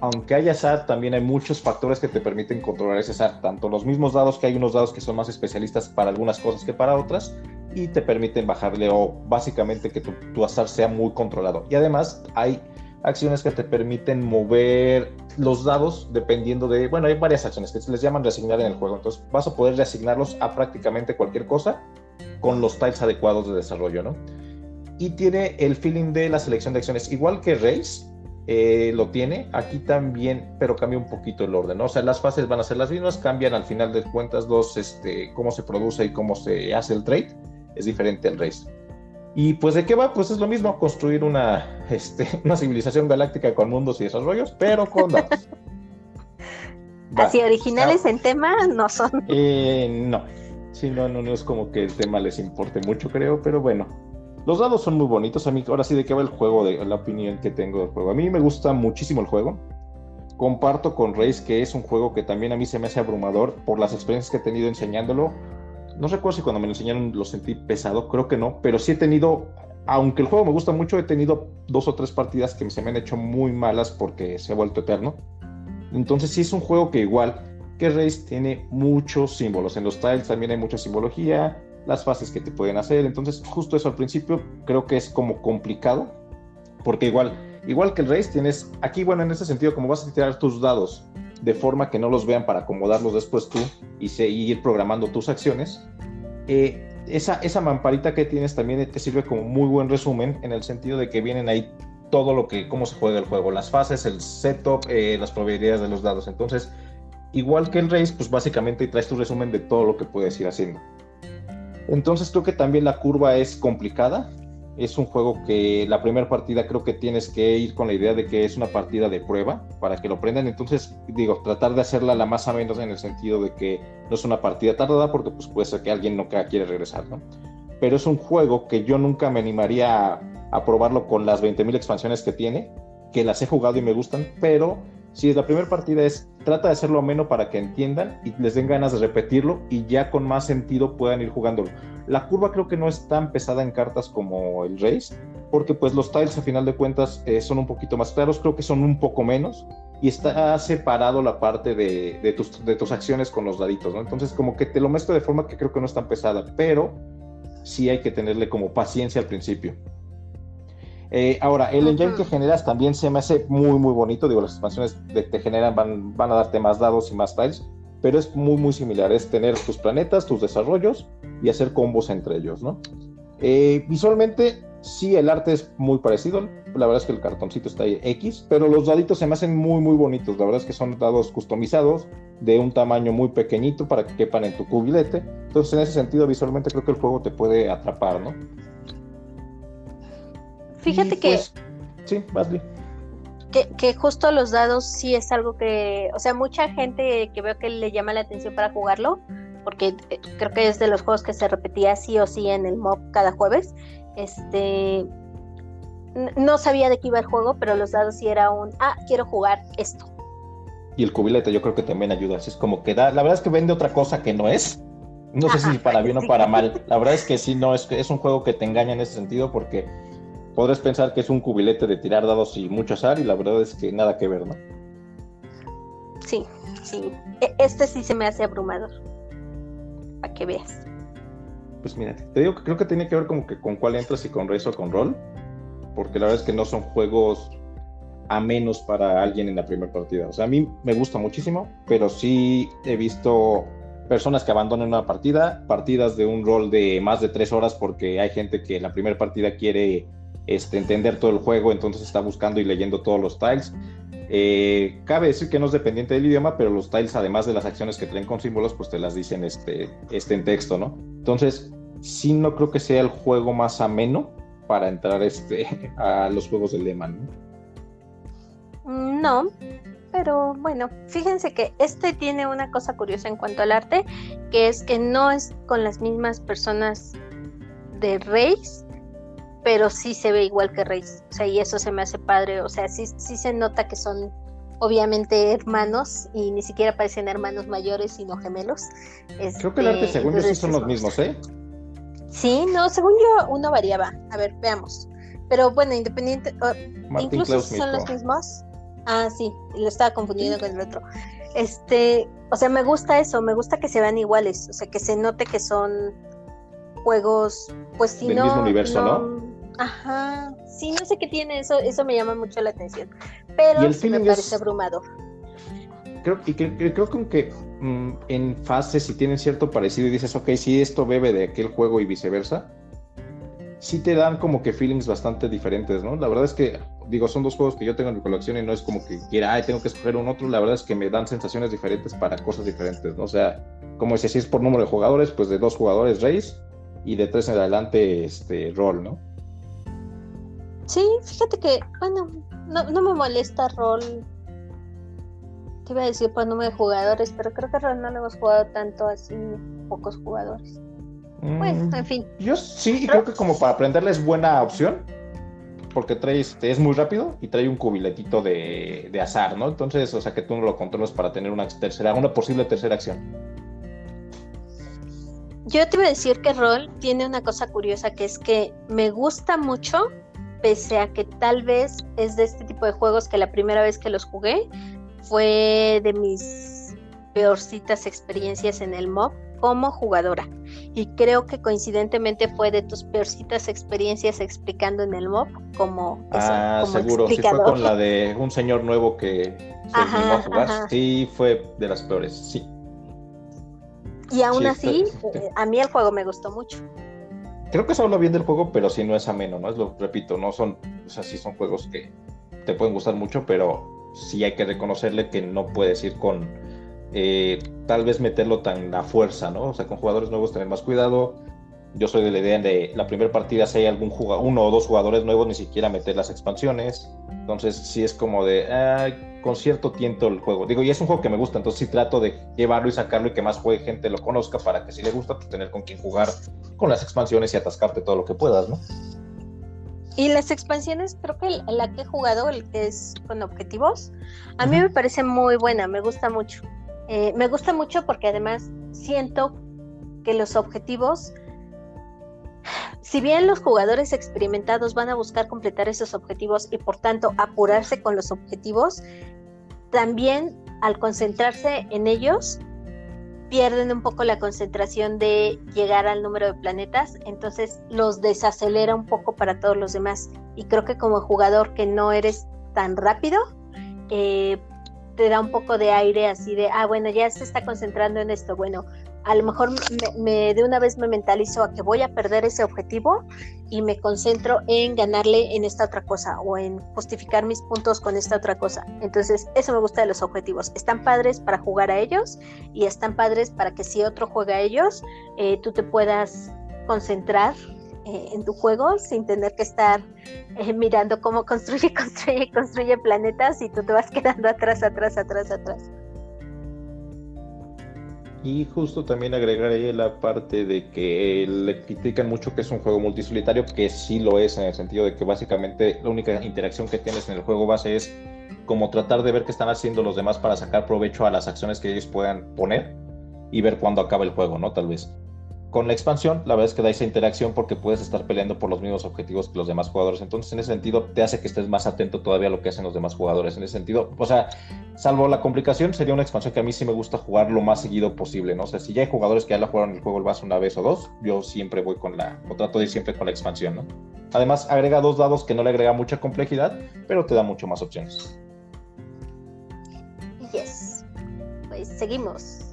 S1: Aunque haya azar, también hay muchos factores que te permiten controlar ese azar. Tanto los mismos dados, que hay unos dados que son más especialistas para algunas cosas que para otras, y te permiten bajarle o básicamente que tu, tu azar sea muy controlado. Y además hay acciones que te permiten mover los dados dependiendo de, bueno, hay varias acciones que se les llaman reasignar en el juego. Entonces vas a poder reasignarlos a prácticamente cualquier cosa con los tiles adecuados de desarrollo, ¿no? Y tiene el feeling de la selección de acciones, igual que Race, eh, lo tiene, aquí también, pero cambia un poquito el orden, ¿no? O sea, las fases van a ser las mismas, cambian al final de cuentas dos, este, cómo se produce y cómo se hace el trade, es diferente al Race. Y pues de qué va, pues es lo mismo, construir una, [LAUGHS] este, una civilización galáctica con mundos y desarrollos, pero con datos. [LAUGHS]
S2: Así originales en tema no son.
S1: Eh, no, Sí, no, no, no es como que el tema les importe mucho, creo, pero bueno. Los dados son muy bonitos. A mí, ahora sí, de qué va el juego, de la opinión que tengo del juego. A mí me gusta muchísimo el juego. Comparto con Reis que es un juego que también a mí se me hace abrumador por las experiencias que he tenido enseñándolo. No recuerdo si cuando me lo enseñaron lo sentí pesado, creo que no, pero sí he tenido, aunque el juego me gusta mucho, he tenido dos o tres partidas que se me han hecho muy malas porque se ha vuelto eterno. Entonces sí es un juego que igual que Race tiene muchos símbolos. En los tiles también hay mucha simbología, las fases que te pueden hacer. Entonces, justo eso al principio creo que es como complicado, porque igual, igual que el Race, tienes aquí, bueno, en ese sentido, como vas a tirar tus dados de forma que no los vean para acomodarlos después tú y seguir programando tus acciones, eh, esa, esa mamparita que tienes también te sirve como muy buen resumen en el sentido de que vienen ahí todo lo que, cómo se juega el juego, las fases, el setup, eh, las probabilidades de los dados. Entonces, igual que el Race, pues básicamente traes tu resumen de todo lo que puedes ir haciendo. Entonces creo que también la curva es complicada. Es un juego que la primera partida creo que tienes que ir con la idea de que es una partida de prueba para que lo prendan. Entonces, digo, tratar de hacerla la más o menos en el sentido de que no es una partida tardada porque pues puede ser que alguien no quiere regresar, ¿no? Pero es un juego que yo nunca me animaría a, a probarlo con las 20.000 expansiones que tiene, que las he jugado y me gustan, pero si la primera partida es, trata de hacerlo ameno para que entiendan y les den ganas de repetirlo y ya con más sentido puedan ir jugándolo. La curva creo que no es tan pesada en cartas como el Race, porque pues los tiles a final de cuentas eh, son un poquito más claros, creo que son un poco menos y está separado la parte de, tus, acciones con los daditos. Entonces como que te lo mezclo de forma que creo que no es tan pesada, pero sí hay que tenerle como paciencia al principio. Eh, ahora, el engine que generas también se me hace muy, muy bonito. Digo, las expansiones que te generan van, van a darte más dados y más tiles, pero es muy, muy similar. Es tener tus planetas, tus desarrollos y hacer combos entre ellos, ¿no? Eh, visualmente, sí, el arte es muy parecido. La verdad es que el cartoncito está ahí X, pero los daditos se me hacen muy, muy bonitos. La verdad es que son dados customizados de un tamaño muy pequeñito para que quepan en tu cubilete. Entonces, en ese sentido, visualmente creo que el juego te puede atrapar, ¿no?
S2: Fíjate que... Pues,
S1: sí, vas
S2: Que, que, justo los dados sí es algo que, o sea, mucha gente que veo que le llama la atención para jugarlo, porque eh, creo que es de los juegos que se repetía sí o sí en el mob cada jueves. Este, no sabía de qué iba el juego, pero los dados sí era un, ah, quiero jugar esto.
S1: Y el cubilete yo creo que también ayuda, así es como que da, la verdad es que vende otra cosa que no es. No sé si para bien o para [LAUGHS] mal. La verdad es que sí, no, es, es un juego que te engaña en ese sentido porque podrás pensar que es un cubilete de tirar dados y mucho azar y la verdad es que nada que ver, ¿no?
S2: Sí, sí. E, este sí se me hace abrumador. Para que veas.
S1: Pues mira, te digo que creo que tiene que ver como que con cuál entras y con race o con rol. Porque la verdad es que no son juegos a menos para alguien en la primera partida. O sea, a mí me gusta muchísimo, pero sí he visto personas que abandonan una partida, partidas de un rol de más de tres horas porque hay gente que en la primera partida quiere este, entender todo el juego, entonces está buscando y leyendo todos los tiles. Eh, cabe decir que no es dependiente del idioma, pero los tiles, además de las acciones que traen con símbolos, pues te las dicen este, este en texto, ¿no? Entonces, sí no creo que sea el juego más ameno para entrar este, [LAUGHS] a los juegos de Lehman,
S2: ¿no? Mm, no, pero bueno, fíjense que este tiene una cosa curiosa en cuanto al arte, que es que no es con las mismas personas de Reis, pero sí se ve igual que Reis. O sea, y eso se me hace padre. O sea, sí, sí se nota que son obviamente hermanos y ni siquiera parecen hermanos mayores, sino gemelos.
S1: Creo que el arte, este, según yo, sí son los mismos, ¿eh?
S2: Sí, no, según yo, uno variaba. A ver, veamos. Pero bueno, independiente, incluso son los mismos. Ah, sí, lo estaba confundiendo con el otro. Este, o sea, me gusta eso, me gusta que se vean iguales, o sea, que se note que son juegos, pues si
S1: Del mismo universo, ¿no?
S2: Ajá, sí, no sé qué tiene eso, eso me llama mucho la atención, pero sí me parece abrumador.
S1: Creo, y creo que aunque mm, en fases si tienen cierto parecido y dices, ok, si esto bebe de aquel juego y viceversa, sí te dan como que feelings bastante diferentes, ¿no? La verdad es que, digo, son dos juegos que yo tengo en mi colección y no es como que quiera, ay, tengo que escoger un otro, la verdad es que me dan sensaciones diferentes para cosas diferentes, ¿no? O sea, como si es por número de jugadores, pues de dos jugadores Race y de tres en adelante este rol, ¿no?
S2: Sí, fíjate que, bueno, no, no me molesta rol. Te iba a decir por número de jugadores, pero creo que rol no lo hemos jugado tanto así, pocos jugadores. mm, en fin.
S1: Yo sí, creo que como para aprenderle es buena opción, porque trae, este, es muy rápido y trae un cubiletito de, de, azar, ¿no? Entonces, o sea, que tú no lo controlas para tener una tercera, una posible tercera acción.
S2: Yo te iba a decir que rol tiene una cosa curiosa que es que me gusta mucho pese a que tal vez es de este tipo de juegos que la primera vez que los jugué fue de mis peorcitas experiencias en el mob como jugadora. Y creo que coincidentemente fue de tus peorcitas experiencias explicando en el mob como,
S1: ah, seguro, sí fue con la de un señor nuevo que se a jugar. Sí, fue de las peores, sí.
S2: Y aún así, eh, a mí el juego me gustó mucho
S1: creo que se habla bien del juego, pero sí no es ameno, ¿no? Es lo repito, no son, o sea, sí son juegos que te pueden gustar mucho, pero sí hay que reconocerle que no puedes ir con eh, tal vez meterlo tan a fuerza, ¿no? O sea, con jugadores nuevos tener más cuidado. Yo soy de la idea de la primera partida, si hay algún jugador, uno o dos jugadores nuevos, ni siquiera meter las expansiones. Entonces, sí es como de, con cierto tiento el juego. Digo, y es un juego que me gusta, entonces sí trato de llevarlo y sacarlo y que más juegue gente lo conozca para que si le gusta, pues tener con quien jugar con las expansiones y atascarte todo lo que puedas, ¿no?
S2: Y las expansiones, creo que la que he jugado, el que es con objetivos, a mí me parece muy buena, me gusta mucho. Eh, me gusta mucho porque además siento que los objetivos, si bien los jugadores experimentados van a buscar completar esos objetivos y por tanto apurarse con los objetivos, también al concentrarse en ellos, pierden un poco la concentración de llegar al número de planetas, entonces los desacelera un poco para todos los demás. Y creo que como jugador que no eres tan rápido, eh, te da un poco de aire así de, ah, bueno, ya se está concentrando en esto, bueno, a lo mejor me, de una vez me mentalizo a que voy a perder ese objetivo y me concentro en ganarle en esta otra cosa o en justificar mis puntos con esta otra cosa. Entonces, eso me gusta de los objetivos. Están padres para jugar a ellos y están padres para que si otro juega a ellos, eh, tú te puedas concentrar eh, en tu juego sin tener que estar eh, mirando cómo [LAUGHS] construye, construye, construye planetas y tú te vas [LAUGHS] quedando atrás, atrás, atrás, atrás.
S1: Y justo también agregaré la parte de que le critican mucho que es un juego multisolitario, que sí lo es en el sentido de que básicamente la única interacción que tienes en el juego base es como tratar de ver qué están haciendo los demás para sacar provecho a las acciones que ellos puedan poner y ver cuándo acaba el juego, ¿no? Tal vez. Con la expansión, la verdad es que da esa interacción porque puedes estar peleando por los mismos objetivos que los demás jugadores. Entonces, en ese sentido, te hace que estés más atento todavía a lo que hacen los demás jugadores. En ese sentido, o sea, salvo la complicación, sería una expansión que a mí sí me gusta jugar lo más seguido posible, ¿no? O sea, si ya hay jugadores que ya la jugaron el juego el vaso una vez o dos, yo siempre voy con la, o trato de ir siempre con la expansión, ¿no? Además, agrega dos dados que no le agrega mucha complejidad, pero te da mucho más opciones.
S2: Yes. Pues seguimos.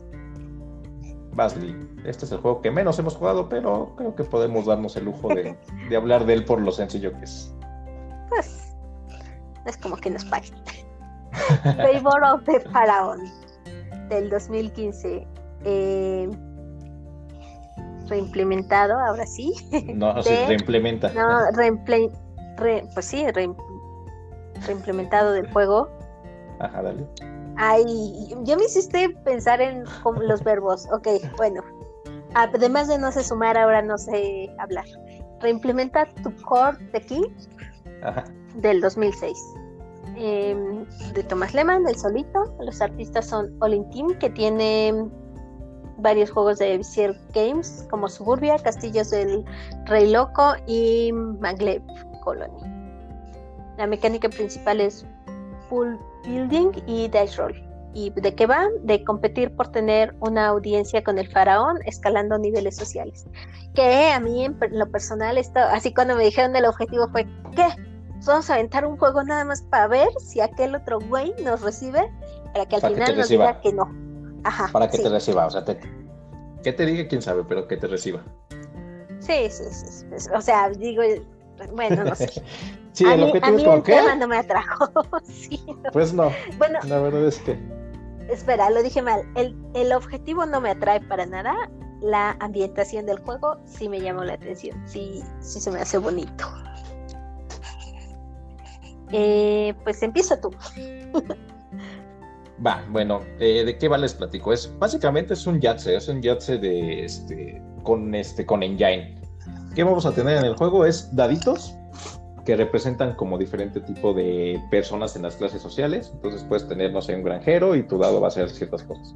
S1: Basley. Este es el juego que menos hemos jugado, pero creo que podemos darnos el lujo de, hablar de él por lo sencillo que es.
S2: Pues es como que nos paguen. Favor of the Pharaoh del 2015. Eh, reimplementado, ahora sí.
S1: No, sí, reimplementa.
S2: No, pues sí, reimplementado del juego.
S1: Ajá, dale.
S2: Ay, yo me hiciste pensar en los verbos. Ok, bueno. Además de no sé sumar, ahora no sé hablar. Reimplementa tu core de aquí del 2006. Em, de Thomas Lehman, del solito. Los artistas son All Team, que tiene varios juegos de Vizier Games, como Suburbia, Castillos del Rey Loco y Maglev Colony. La mecánica principal es Building y Dice Roll. ¿Y de qué va? De competir por tener una audiencia con el faraón, escalando niveles sociales. Que a mí, en lo personal, esto, así cuando me dijeron el objetivo fue, ¿qué? Vamos a aventar un juego nada más para ver si aquel otro güey nos recibe, para que al final nos diga que no.
S1: Ajá. Para que te reciba, o sea, te, que te diga quién sabe, pero que te reciba.
S2: Sí, sí, sí. O sea, digo, bueno, no sé. [LAUGHS]
S1: sí, a
S2: el
S1: mí,
S2: objetivo el tema no me atrajo. [LAUGHS]
S1: Pues no. Bueno, la verdad es que.
S2: Espera, lo dije mal. El, el objetivo no me atrae para nada. La ambientación del juego sí me llamó la atención. Sí, sí se me hace bonito. Eh, pues empieza tú.
S1: Va, bueno, eh, ¿de qué va les platico? Es básicamente es un Yatse, es un Yatse de este con este con Engine. ¿Qué vamos a tener en el juego? Es daditos que representan como diferente tipo de personas en las clases sociales. Entonces puedes tener, no sé, un granjero y tu dado va a hacer ciertas cosas.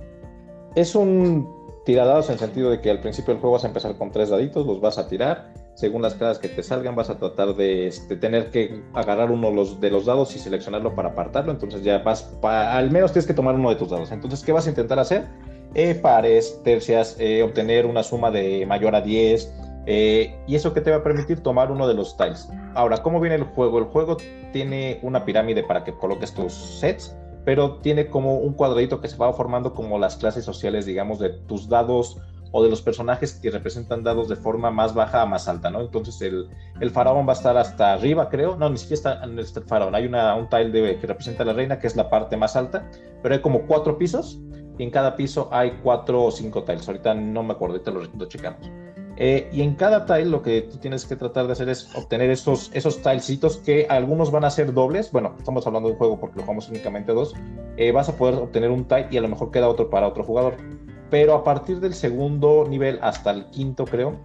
S1: Es un tiradados en el sentido de que al principio del juego vas a empezar con tres daditos, los vas a tirar. Según las caras que te salgan, vas a tratar de, este, tener que agarrar uno los, de los dados y seleccionarlo para apartarlo. Entonces ya vas, al menos tienes que tomar uno de tus dados. Entonces, ¿qué vas a intentar hacer? Eh, pares, tercias, eh, obtener una suma de mayor a 10, eh, y eso que te va a permitir tomar uno de los tiles. Ahora, ¿cómo viene el juego? El juego tiene una pirámide para que coloques tus sets, pero tiene como un cuadradito que se va formando como las clases sociales, digamos, de tus dados o de los personajes que representan dados de forma más baja a más alta, ¿no? Entonces el, faraón va a estar hasta arriba, creo. No, ni siquiera está en el faraón. Hay una, un tile que representa a la reina, que es la parte más alta, pero hay como cuatro pisos y en cada piso hay cuatro o cinco tiles. Ahorita no me acuerdo, ahorita lo, lo checamos. Eh, y en cada tile lo que tú tienes que tratar de hacer es obtener esos, esos tilecitos que algunos van a ser dobles. Bueno, estamos hablando de un juego porque lo jugamos únicamente dos. Eh, vas a poder obtener un tile y a lo mejor queda otro para otro jugador. Pero a partir del segundo nivel hasta el quinto, creo,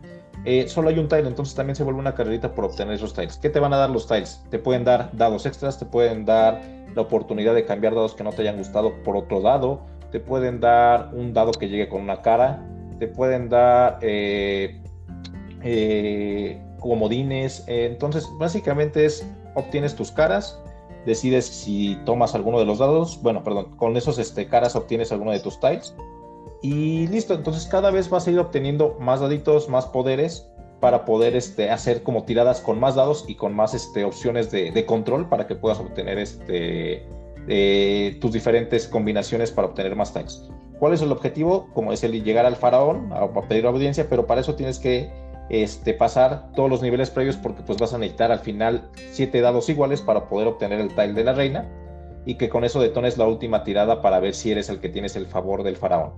S1: eh, solo hay un tile. Entonces también se vuelve una carrerita por obtener esos tiles. ¿Qué te van a dar los tiles? Te pueden dar dados extras, te pueden dar la oportunidad de cambiar dados que no te hayan gustado por otro dado. Te pueden dar un dado que llegue con una cara. Te pueden dar eh, comodines. Eh, entonces, básicamente es, obtienes tus caras, decides si tomas alguno de los dados, bueno, perdón, con esos este, caras obtienes alguno de tus tiles Y listo, entonces cada vez vas a ir obteniendo más daditos, más poderes para poder este, hacer como tiradas con más dados y con más este, opciones de, control para que puedas obtener este, eh, tus diferentes combinaciones para obtener más tiles. ¿Cuál es el objetivo? Como es el llegar al faraón, a, pedir audiencia, pero para eso tienes que este, pasar todos los niveles previos porque pues vas a necesitar al final siete dados iguales para poder obtener el tile de la reina y que con eso detones la última tirada para ver si eres el que tienes el favor del faraón.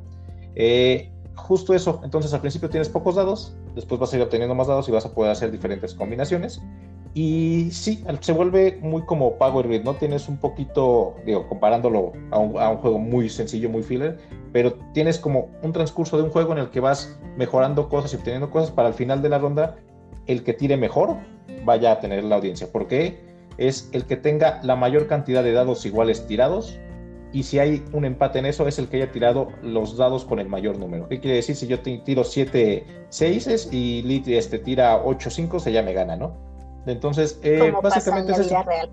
S1: Eh, justo eso, entonces al principio tienes pocos dados, después vas a ir obteniendo más dados y vas a poder hacer diferentes combinaciones. Y sí, se vuelve muy como Power Grid, ¿no? Tienes un poquito, digo, comparándolo a un, a un, juego muy sencillo, muy filler, pero tienes como un transcurso de un juego en el que vas mejorando cosas y obteniendo cosas para al final de la ronda el que tire mejor vaya a tener la audiencia. porque Es el que tenga la mayor cantidad de dados iguales tirados y si hay un empate en eso, es el que haya tirado los dados con el mayor número. ¿Qué quiere decir? Si yo tiro 7 6 y Lit este, tira 8 5, se ya me gana, ¿no? Entonces, eh, básicamente es eso. Real.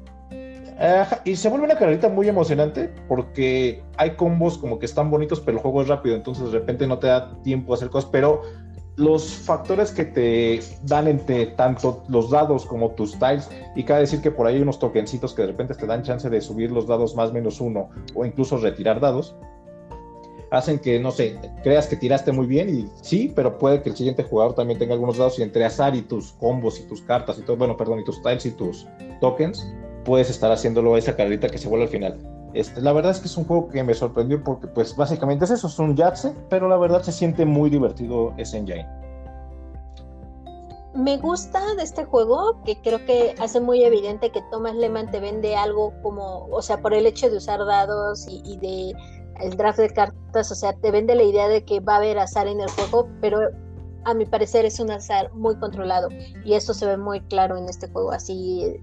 S1: y se vuelve una carrerita muy emocionante porque hay combos como que están bonitos, pero el juego es rápido, entonces de repente no te da tiempo a hacer cosas, pero los factores que te dan entre tanto los dados como tus tiles, y cabe decir que por ahí hay unos tokencitos que de repente te dan chance de subir los dados más menos uno o incluso retirar dados, hacen que, no sé, creas que tiraste muy bien y sí, pero puede que el siguiente jugador también tenga algunos dados y entre azar y tus combos y tus cartas y todo, bueno, perdón, y tus tiles y tus tokens, puedes estar haciéndolo esa carrerita que se vuelve al final. Este, la verdad es que es un juego que me sorprendió porque pues básicamente es eso, es un Yatse, pero la verdad se siente muy divertido ese engine.
S2: Me gusta de este juego que creo que hace muy evidente que Thomas Lehman te vende algo como, o sea, por el hecho de usar dados y, y de el draft de cartas, o sea, te vende la idea de que va a haber azar en el juego, pero a mi parecer es un azar muy controlado y eso se ve muy claro en este juego, así eh,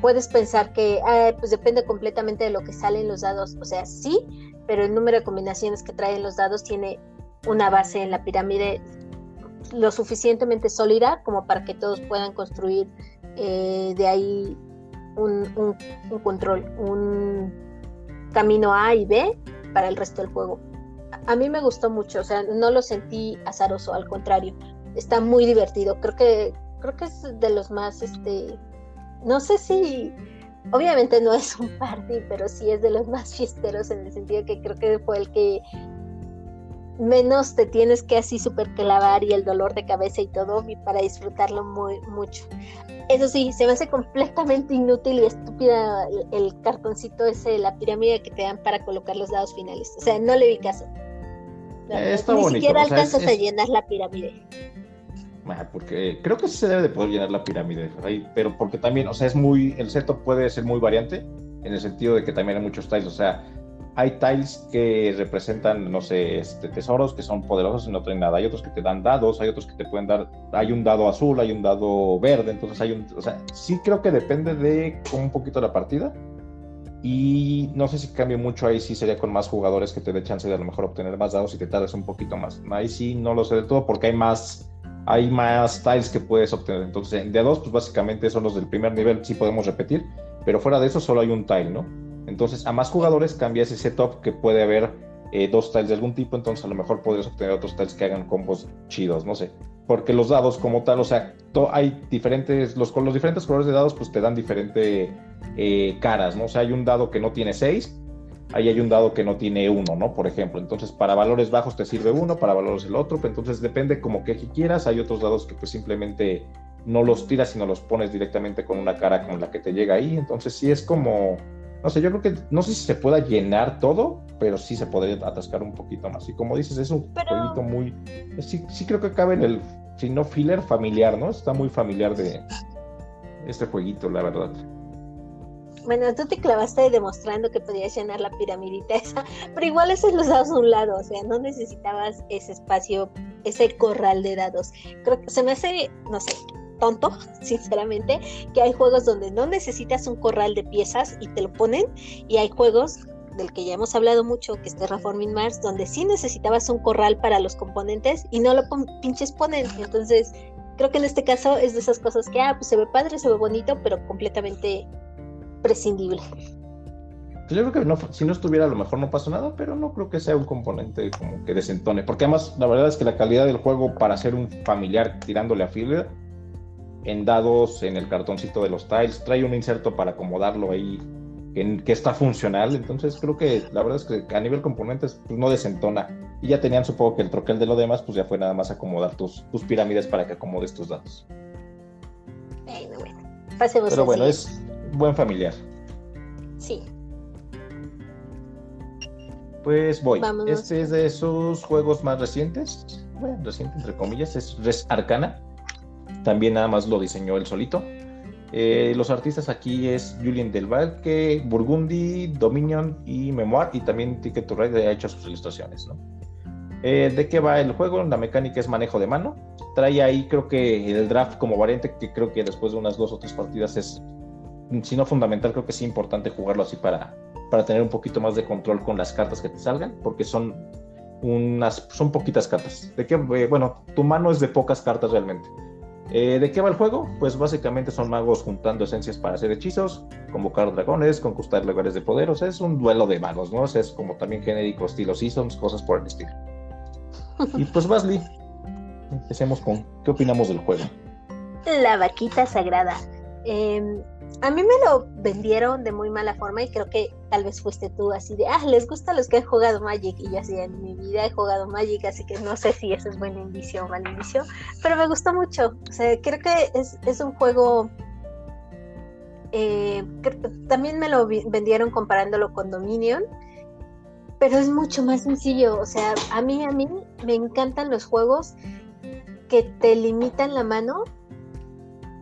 S2: puedes pensar que pues depende completamente de lo que salen los dados, o sea, sí, pero el número de combinaciones que traen los dados tiene una base en la pirámide lo suficientemente sólida como para que todos puedan construir eh, de ahí un, control, un camino A y B para el resto del juego. A mí me gustó mucho, o sea, no lo sentí azaroso, al contrario, está muy divertido. Creo que creo que es de los más este no sé si, obviamente no es un party, pero sí es de los más fiesteros en el sentido que creo que fue el que menos te tienes que así súper clavar y el dolor de cabeza y todo para disfrutarlo muy mucho. Eso sí, se me hace completamente inútil y estúpida el, cartoncito ese, la pirámide que te dan para colocar los dados finales. O sea, no le vi caso. Ni siquiera alcanzas a llenar la pirámide
S1: porque creo que sí se debe de poder llenar la pirámide, pero porque también, o sea, es muy, el setup puede ser muy variante en el sentido de que también hay muchos tiles, o sea, hay tiles que representan, no sé, este, tesoros que son poderosos y no traen nada, hay otros que te dan dados, hay otros que te pueden dar, hay un dado azul, hay un dado verde, entonces hay un, o sea, sí creo que depende de un poquito la partida, y no sé si cambie mucho ahí, sí sería con más jugadores que te dé chance de a lo mejor obtener más dados y te tardes un poquito más. Ahí sí no lo sé del todo porque hay más hay más tiles que puedes obtener. Entonces, de dos, pues básicamente son los del primer nivel, sí podemos repetir, pero fuera de eso solo hay un tile, ¿no? Entonces, a más jugadores cambia ese setup que puede haber eh, dos tiles de algún tipo, entonces a lo mejor podrías obtener otros tiles que hagan combos chidos, no sé. Porque los dados como tal, o sea, hay diferentes, los, con los diferentes colores de dados pues te dan diferentes eh, caras, ¿no? O sea, hay un dado que no tiene seis ahí hay un dado que no tiene uno, ¿no? Por ejemplo, entonces para valores bajos te sirve uno, para valores el otro, entonces depende como que quieras, hay otros dados que pues simplemente no los tiras, sino los pones directamente con una cara con la que te llega ahí, entonces sí es como, no sé, yo creo que, no sé si se pueda llenar todo, pero sí se podría atascar un poquito más, y como dices, es un jueguito muy, sí, sí creo que cabe en el, si no filler, familiar, ¿no? Está muy familiar de este jueguito, la verdad.
S2: Bueno, tú te clavaste demostrando que podías llenar la piramidita esa, pero igual esos los dados a un lado, o sea, no necesitabas ese espacio, ese corral de dados. Creo que se me hace, no sé, tonto, sinceramente, que hay juegos donde no necesitas un corral de piezas y te lo ponen, y hay juegos del que ya hemos hablado mucho, que es Terraforming Mars, donde sí necesitabas un corral para los componentes y no lo pinches ponen. Entonces, creo que en este caso es de esas cosas que, ah, pues se ve padre, se ve bonito, pero completamente prescindible.
S1: Yo creo que no, si no estuviera a lo mejor no pasa nada, pero no creo que sea un componente como que desentone. Porque además la verdad es que la calidad del juego para ser un familiar tirándole a filler, en dados, en el cartoncito de los tiles, trae un inserto para acomodarlo ahí que, que está funcional. Entonces creo que la verdad es que a nivel componentes pues, no desentona. Y ya tenían supongo que el troquel de lo demás, pues ya fue nada más acomodar tus, tus pirámides para que acomodes tus dados.
S2: Bueno, bueno. Pasemos
S1: Pero bueno, es buen familiar.
S2: Sí.
S1: Pues voy. Este es de sus juegos más recientes. Bueno, reciente entre comillas, es Res Arcana. También nada más lo diseñó él solito. Eh, los artistas aquí es Julien Delvalque, Burgundy, Dominion y Memoir. Y también Ticket to Ride ha hecho sus ilustraciones. ¿no? Eh, ¿De qué va el juego? La mecánica es manejo de mano. Trae ahí, creo que el draft como variante, que creo que después de unas dos o tres partidas es, si no fundamental, creo que es importante jugarlo así para, para tener un poquito más de control con las cartas que te salgan, porque son unas, son poquitas cartas. ¿De qué? Eh, bueno, tu mano es de pocas cartas realmente. Eh, ¿De qué va el juego? Pues básicamente son magos juntando esencias para hacer hechizos, convocar dragones, conquistar lugares de poder. O sea, es un duelo de magos, ¿no? O sea, es como también genérico, estilo Seasons, cosas por el estilo. Y pues, Basley, empecemos con qué opinamos del juego.
S2: La vaquita sagrada. Eh, a mí me lo vendieron de muy mala forma y creo que tal vez fuiste tú así de, ah, les gusta los que han jugado Magic y yo así en mi vida he jugado Magic, así que no sé si eso es buen indicio o mal indicio, pero me gustó mucho. O sea, creo que es, un juego... Eh, también me lo vendieron comparándolo con Dominion, pero es mucho más sencillo. O sea, a mí, a mí me encantan los juegos que te limitan la mano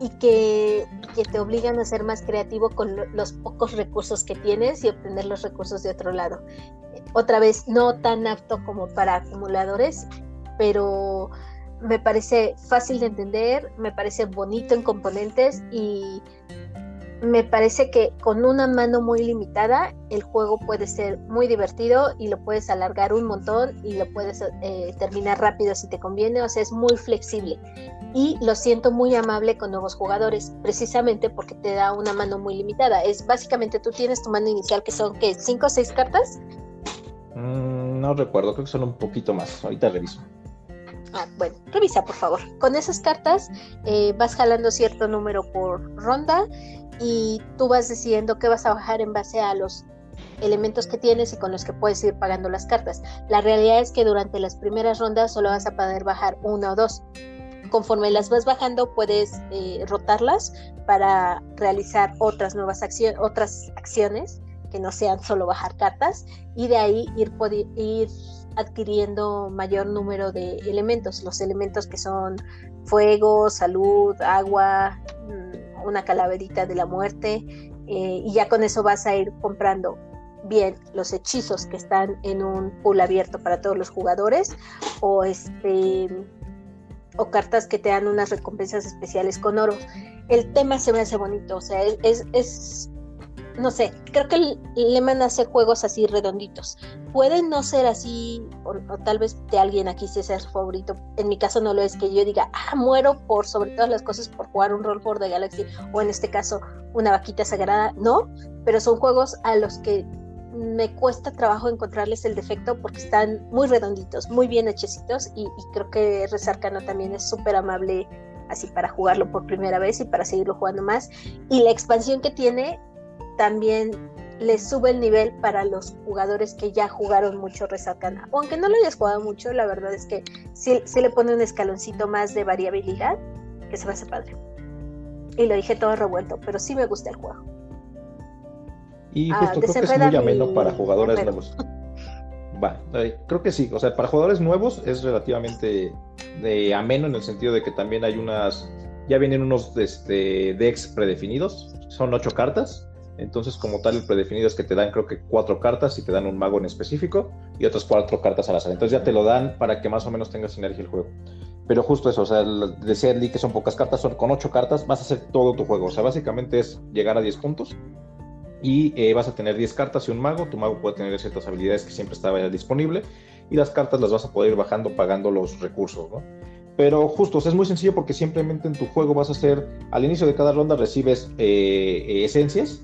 S2: y que, te obligan a ser más creativo con los pocos recursos que tienes y obtener los recursos de otro lado. Otra vez, no tan apto como para acumuladores, pero me parece fácil de entender, me parece bonito en componentes y me parece que con una mano muy limitada el juego puede ser muy divertido y lo puedes alargar un montón y lo puedes eh, terminar rápido si te conviene, o sea, es muy flexible. Y lo siento muy amable con nuevos jugadores, precisamente porque te da una mano muy limitada. Es básicamente tú tienes tu mano inicial que son que cinco o seis cartas.
S1: Mm, no recuerdo, creo que son un poquito más. Ahorita reviso.
S2: Ah, bueno, revisa por favor. Con esas cartas eh, vas jalando cierto número por ronda y tú vas decidiendo qué vas a bajar en base a los elementos que tienes y con los que puedes ir pagando las cartas. La realidad es que durante las primeras rondas solo vas a poder bajar una o dos. Conforme las vas bajando puedes eh, rotarlas para realizar otras nuevas acciones, otras acciones que no sean solo bajar cartas y de ahí ir, ir adquiriendo mayor número de elementos, los elementos que son fuego, salud, agua, mm, una calaverita de la muerte eh, y ya con eso vas a ir comprando bien los hechizos que están en un pool abierto para todos los jugadores o este o cartas que te dan unas recompensas especiales con oro. El tema se me hace bonito, o sea, es, es no sé, creo que le van a hacer juegos así redonditos. Pueden no ser así, o, tal vez de alguien aquí sea su favorito. En mi caso no lo es que yo diga, ah, muero por sobre todas las cosas por jugar un rol por The Galaxy, o en este caso una vaquita sagrada. No, pero son juegos a los que me cuesta trabajo encontrarles el defecto porque están muy redonditos, muy bien hechecitos y, creo que Resarcano también es súper amable así para jugarlo por primera vez y para seguirlo jugando más. Y la expansión que tiene también le sube el nivel para los jugadores que ya jugaron mucho Resarcana. aunque no lo hayas jugado mucho, la verdad es que sí, le pone un escaloncito más de variabilidad que se me hace padre. Y lo dije todo revuelto, pero sí me gusta el juego.
S1: Y ah, justo creo que es muy ameno para jugadores nuevos. Va, eh, creo que sí. O sea, para jugadores nuevos es relativamente de ameno en el sentido de que también hay unas. Ya vienen unos este, decks predefinidos. Son ocho cartas entonces, como tal, el predefinido es que te dan, creo que cuatro cartas y te dan un mago en específico y otras cuatro cartas al azar. Entonces, ya te lo dan para que más o menos tengas sinergia el juego. Pero justo eso, o sea, decía Lee que son pocas cartas, son con ocho cartas vas a hacer todo tu juego. O sea, básicamente es llegar a 10 puntos y eh, vas a tener 10 cartas y un mago. Tu mago puede tener ciertas habilidades que siempre estaba disponible y las cartas las vas a poder ir bajando pagando los recursos, ¿no? Pero justo, es muy sencillo porque simplemente en tu juego vas a hacer, al inicio de cada ronda recibes eh, esencias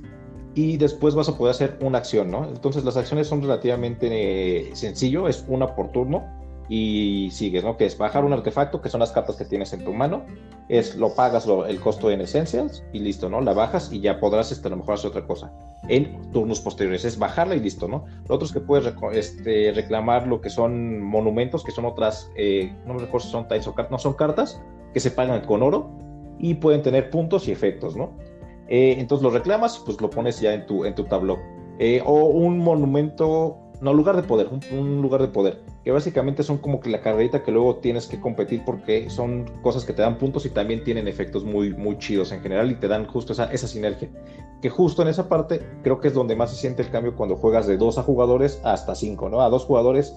S1: y después vas a poder hacer una acción, ¿no? Entonces las acciones son relativamente eh, sencillo, es una por turno y sigues, ¿no? Que es bajar un artefacto, que son las cartas que tienes en tu mano, es lo pagas el costo en Essentials y listo, ¿no? La bajas y ya podrás este, a lo mejor hacer otra cosa. En turnos posteriores es bajarla y listo, ¿no? Lo otro es que puedes este, reclamar lo que son monumentos, que son otras, eh, no me recuerdo si son tiles o cartas, no son cartas que se pagan con oro y pueden tener puntos y efectos, ¿no? Eh, entonces lo reclamas pues lo pones ya en tu, en tu tabló. Eh, o un monumento, no, lugar de poder, un lugar de poder que básicamente son como que la carrerita que luego tienes que competir porque son cosas que te dan puntos y también tienen efectos muy, muy chidos en general y te dan justo esa, esa sinergia. Que justo en esa parte creo que es donde más se siente el cambio cuando juegas de dos a jugadores hasta cinco, ¿no? A dos jugadores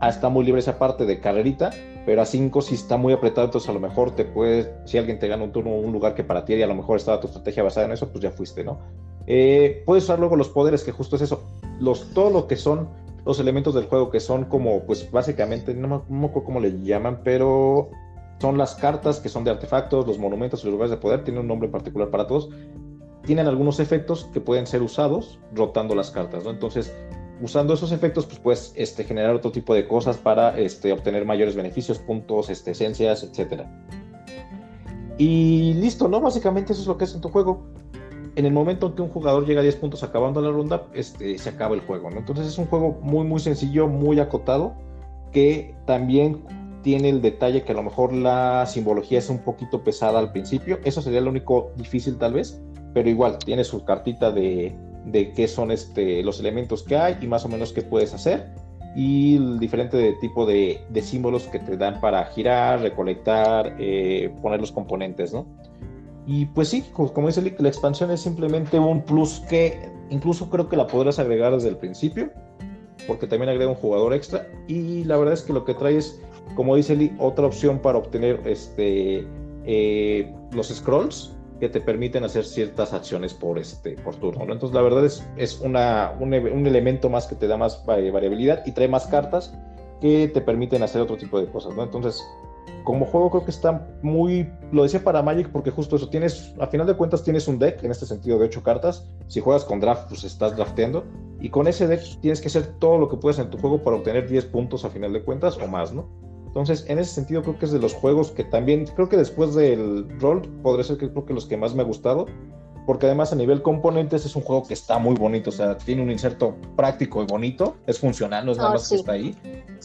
S1: ah, está muy libre esa parte de carrerita, pero a cinco sí está muy apretado, entonces a lo mejor te puedes, si alguien te gana un turno, un lugar que para ti y a lo mejor estaba tu estrategia basada en eso, pues ya fuiste, ¿no? Eh, puedes usar luego los poderes, que justo es eso, los, todo lo que son los elementos del juego que son como, pues básicamente, no me, acuerdo cómo le llaman, pero son las cartas que son de artefactos, los monumentos y los lugares de poder, tienen un nombre particular para todos. Tienen algunos efectos que pueden ser usados rotando las cartas, ¿no? Entonces, usando esos efectos, pues puedes este, generar otro tipo de cosas para este, obtener mayores beneficios, puntos, este, esencias, etc. Y listo, ¿no? Básicamente eso es lo que es en tu juego en el momento en que un jugador llega a 10 puntos acabando la ronda, este, se acaba el juego. Entonces es un juego muy, muy sencillo, muy acotado, que también tiene el detalle que a lo mejor la simbología es un poquito pesada al principio. Eso sería lo único difícil tal vez, pero igual tiene su cartita de, qué son este, los elementos que hay y más o menos qué puedes hacer. Y el diferente tipo de, de símbolos que te dan para girar, recolectar, eh, poner los componentes, ¿no? Y pues sí, como dice Lick, la expansión es simplemente un plus que incluso creo que la podrás agregar desde el principio, porque también agrega un jugador extra. Y la verdad es que lo que trae es, como dice Lee, otra opción para obtener este, eh, los scrolls que te permiten hacer ciertas acciones por, este, por turno. Entonces, la verdad es, es una, un, un, elemento más que te da más variabilidad y trae más cartas que te permiten hacer otro tipo de cosas. ¿no? Entonces, como juego creo que está muy, lo decía para Magic porque justo eso, tienes, a final de cuentas tienes un deck, en este sentido de 8 cartas, si juegas con draft pues estás drafteando y con ese deck tienes que hacer todo lo que puedes en tu juego para obtener 10 puntos a final de cuentas o más, ¿no? Entonces, en ese sentido creo que es de los juegos que también, creo que después del rol, podría ser que creo que los que más me ha gustado, porque además a nivel componentes es un juego que está muy bonito, o sea, tiene un inserto práctico y bonito, es funcional, no es nada ah, más que está ahí.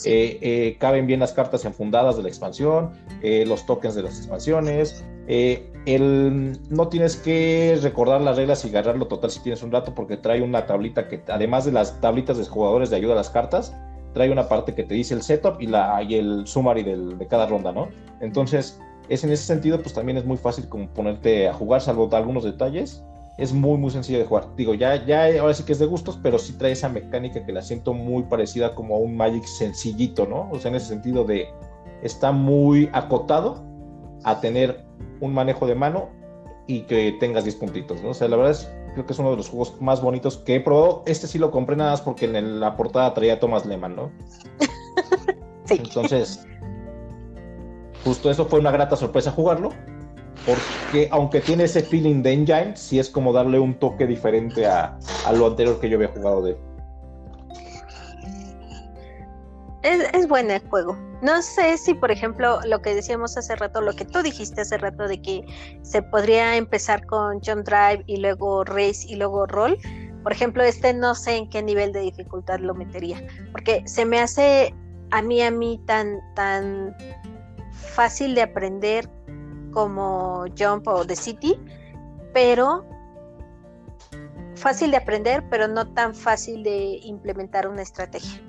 S1: Eh, eh, caben bien las cartas enfundadas de la expansión, eh, los tokens de las expansiones. el, no tienes que recordar las reglas y agarrarlo total si tienes un rato, porque trae una tablita que, además de las tablitas de jugadores de ayuda a las cartas, trae una parte que te dice el setup y, la, y el summary de cada ronda, ¿no? Entonces, es en ese sentido, pues también es muy fácil como ponerte a jugar, salvo algunos detalles. Es muy, muy sencillo de jugar. Digo, ya, ya ahora sí que es de gustos, pero sí trae esa mecánica que la siento muy parecida como a un Magic sencillito, ¿no? O sea, en ese sentido de está muy acotado a tener un manejo de mano y que tengas 10 puntitos, ¿no? O sea, la verdad es, creo que es uno de los juegos más bonitos que he probado. Este sí lo compré nada más porque en la portada traía Thomas Lehman, ¿no? [LAUGHS] sí. Entonces, justo eso fue una grata sorpresa jugarlo, porque aunque tiene ese feeling de engine, sí es como darle un toque diferente a, lo anterior que yo había jugado de
S2: Es, es bueno el juego. No sé si, por ejemplo, lo que decíamos hace rato, lo que tú dijiste hace rato de que se podría empezar con Jump Drive y luego Race y luego Roll. Por ejemplo, este no sé en qué nivel de dificultad lo metería, porque se me hace a mí, a mí tan, tan fácil de aprender como Jump o The City, pero fácil de aprender, pero no tan fácil de implementar una estrategia.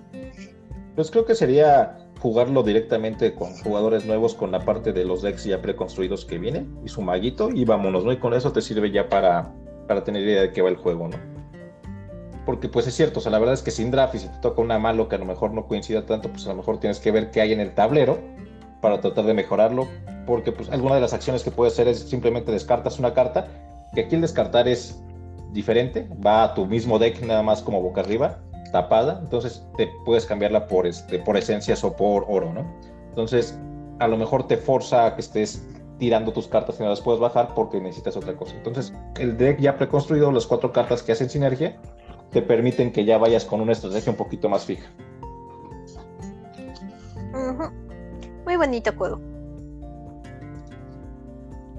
S1: Pues creo que sería jugarlo directamente con jugadores nuevos con la parte de los decks ya preconstruidos que vienen y su maguito y vámonos, ¿no? Y con eso te sirve ya para, para tener idea de qué va el juego, ¿no? Porque pues es cierto, o sea, la verdad es que sin draft y si te toca una malo que a lo mejor no coincida tanto, pues a lo mejor tienes que ver qué hay en el tablero para tratar de mejorarlo, porque pues alguna de las acciones que puedes hacer es simplemente descartas una carta, que aquí el descartar es diferente, va a tu mismo deck nada más como boca arriba, tapada, entonces te puedes cambiarla por, este, por esencias o por oro, ¿no? Entonces, a lo mejor te forza a que estés tirando tus cartas y no las puedes bajar porque necesitas otra cosa. Entonces, el deck ya preconstruido, las cuatro cartas que hacen sinergia, te permiten que ya vayas con una estrategia un poquito más fija.
S2: Muy bonito juego.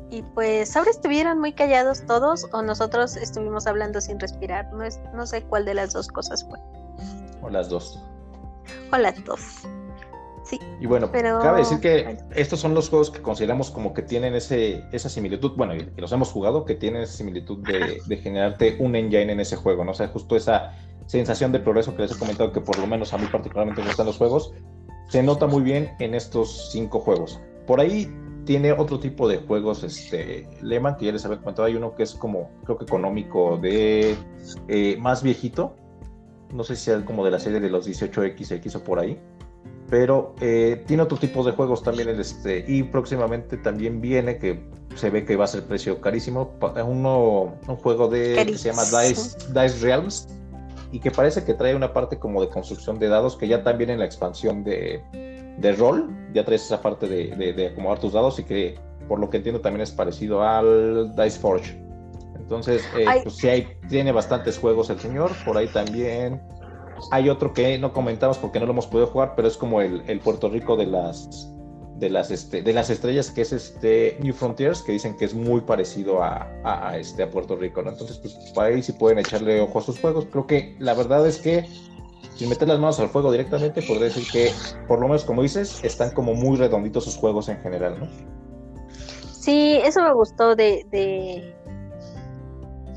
S2: Y pues ahora estuvieron muy callados todos o nosotros estuvimos hablando sin respirar. No, es, no sé cuál de las dos cosas fue.
S1: O las dos.
S2: O las dos. Sí.
S1: Y bueno, pero... cabe decir que estos son los juegos que consideramos como que tienen ese, esa similitud, bueno, y, los hemos jugado, que tienen esa similitud de, de, generarte un engine en ese juego, ¿no? O sea, justo esa sensación de progreso que les he comentado que por lo menos a mí particularmente me gustan los juegos, se nota muy bien en estos cinco juegos. Por ahí tiene otro tipo de juegos, este, Lehman, que ya les había comentado, hay uno que es como, creo que económico, de eh, más viejito, no sé si sea como de la serie de los 18XX o por ahí, pero eh, tiene otro tipo de juegos también, el, este, y próximamente también viene, que se ve que va a ser precio carísimo, uno, un juego de, que se llama Dice, Dice Realms, y que parece que trae una parte como de construcción de dados, que ya también en la expansión de de rol, ya traes esa parte de, acomodar tus dados y que por lo que entiendo también es parecido al Dice Forge. Entonces, eh, pues sí hay, tiene bastantes juegos el señor, por ahí también hay otro que no comentamos porque no lo hemos podido jugar, pero es como el, Puerto Rico de las de las este, de las estrellas que es este New Frontiers que dicen que es muy parecido a, este a Puerto Rico ¿no? entonces pues por ahí sí pueden echarle ojo a sus juegos creo que la verdad es que sin meter las manos al fuego directamente, podría decir que, por lo menos como dices, están como muy redonditos sus juegos en general, ¿no?
S2: Sí, eso me gustó de,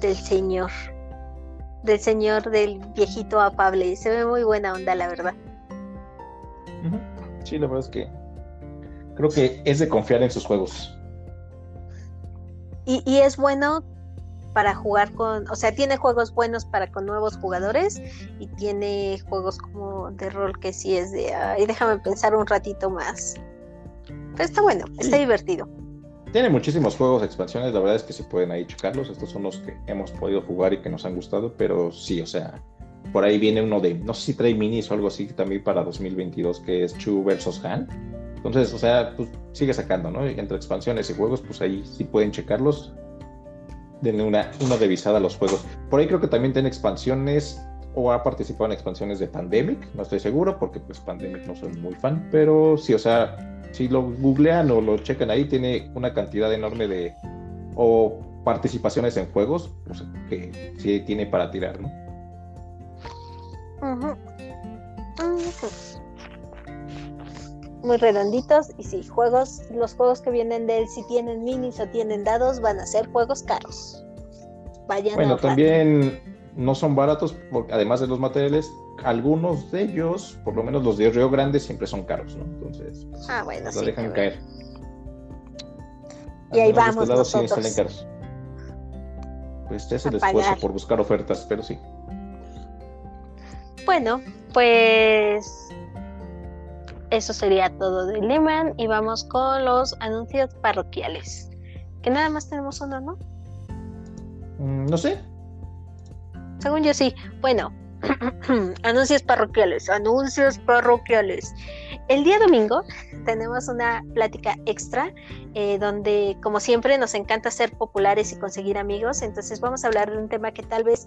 S2: del señor, del señor del viejito afable. Se ve muy buena onda, la verdad.
S1: Sí, la verdad es que creo que es de confiar en sus juegos.
S2: Y, y es bueno para jugar con, o sea, tiene juegos buenos para con nuevos jugadores y tiene juegos como de rol que sí es de, ay, déjame pensar un ratito más. Pero está bueno, está divertido.
S1: Tiene muchísimos juegos, expansiones, la verdad es que se pueden ahí checarlos, estos son los que hemos podido jugar y que nos han gustado, pero sí, o sea, por ahí viene uno de, no sé si trae minis o algo así también para 2022, que es Chu versus Han. Entonces, o sea, pues sigue sacando, ¿no? Entre expansiones y juegos, pues ahí sí pueden checarlos denle una, una revisada a los juegos. Por ahí creo que también tiene expansiones o ha participado en expansiones de Pandemic, no estoy seguro porque pues Pandemic no soy muy fan, pero sí, o sea, si lo googlean o lo checan ahí, tiene una cantidad enorme de o participaciones en juegos pues, que sí tiene para tirar, ¿no?
S2: Muy redonditos y si juegos, los juegos que vienen de él si tienen minis o tienen dados van a ser juegos caros.
S1: Vayan bueno, también no son baratos porque además de los materiales, algunos de ellos, por lo menos los de Río Grande siempre son caros, ¿no? Entonces,
S2: pues, ah, bueno,
S1: sí, dejan caer.
S2: Y ahí este vamos nosotros. Sí caros.
S1: Pues es el esfuerzo por buscar ofertas, pero sí.
S2: Bueno, pues eso sería todo de Lehman y vamos con los anuncios parroquiales. Que nada más tenemos uno, ¿no?
S1: Mm, no sé.
S2: Según yo sí. Bueno, [CLEARS THROAT] anuncios parroquiales, anuncios parroquiales. El día domingo tenemos una plática extra eh, donde, como siempre, nos encanta ser populares y conseguir amigos. Entonces vamos a hablar de un tema que tal vez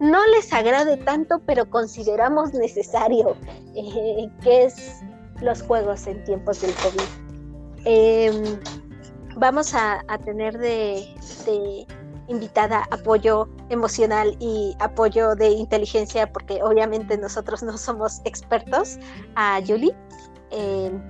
S2: no les agrade tanto, pero consideramos necesario, [LAUGHS] eh, que es los juegos en tiempos del COVID. Em, vamos a, tener de, invitada apoyo emocional y apoyo de inteligencia, porque obviamente nosotros no somos expertos, a Julie. Em,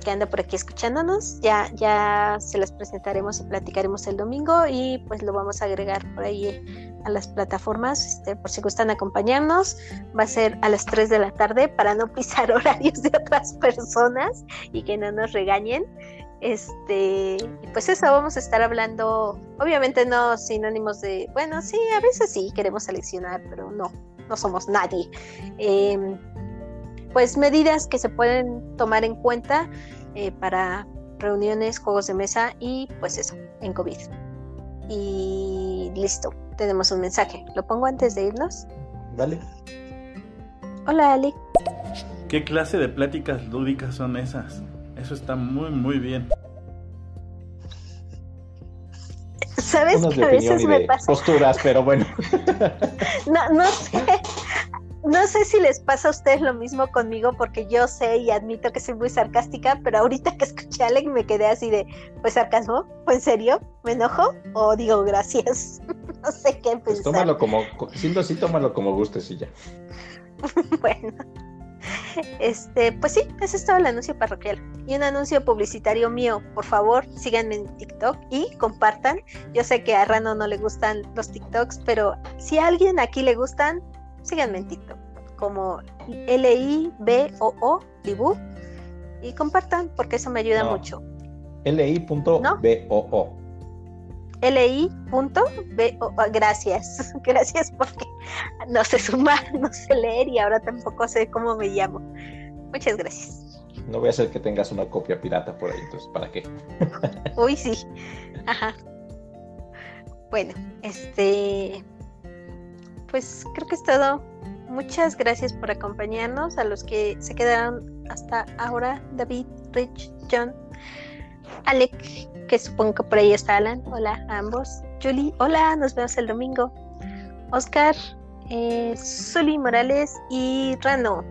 S2: que anda por aquí escuchándonos. Ya, ya se las presentaremos y platicaremos el domingo y pues lo vamos a agregar por ahí a las plataformas, este, por si gustan acompañarnos. Va a ser a las 3 de la tarde para no pisar [LAUGHS] horarios de otras personas y que no nos regañen. Este, pues eso, vamos a estar hablando, obviamente no sinónimos de, bueno, sí, a veces sí queremos seleccionar, pero no, no somos nadie. Em, pues medidas que se pueden tomar en cuenta eh, para reuniones, juegos de mesa y pues eso, en COVID. Y listo, tenemos un mensaje. ¿Lo pongo antes de irnos?
S1: Dale.
S2: Hola, Ali.
S3: ¿Qué clase de pláticas lúdicas son esas? Eso está muy, muy bien.
S2: ¿Sabes que
S1: de
S2: a veces
S1: y
S2: me pasa?
S1: posturas, pero bueno. [LAUGHS]
S2: No, no sé. No sé si les pasa a ustedes lo mismo conmigo, porque yo sé y admito que soy muy sarcástica, pero ahorita que escuché a Alec me quedé así de, pues sarcasmo, ¿fue en serio? ¿Me enojo? ¿O digo gracias? [LAUGHS] No sé qué
S1: Pues
S2: pensar.
S1: tómalo como, siendo así, tómalo como gustes y ya. [LAUGHS]
S2: Bueno, este, pues sí, ese es todo el anuncio parroquial. Y un anuncio publicitario mío, por favor, síganme en TikTok y compartan. Yo sé que a Rano no le gustan los TikToks, pero si a alguien aquí le gustan, síganme en TikTok como L-I-B-O-O, Libu, y compartan porque eso me ayuda
S1: No.
S2: mucho.
S1: li.boo.
S2: L-I.B-O, gracias, [LAUGHS] gracias porque no sé sumar, [LAUGHS] no sé leer y ahora tampoco sé cómo me llamo. Muchas gracias.
S1: No voy a hacer que tengas una copia pirata por ahí, entonces, ¿para qué? [LAUGHS]
S2: Uy, sí. Ajá. Bueno, este. Pues creo que es todo. Muchas gracias por acompañarnos. A los que se quedaron hasta ahora: David, Rich, John, Alec, que supongo que por ahí está Alan. Hola a ambos. Julie, hola, nos vemos el domingo. Oscar, eh, Morales y Rano.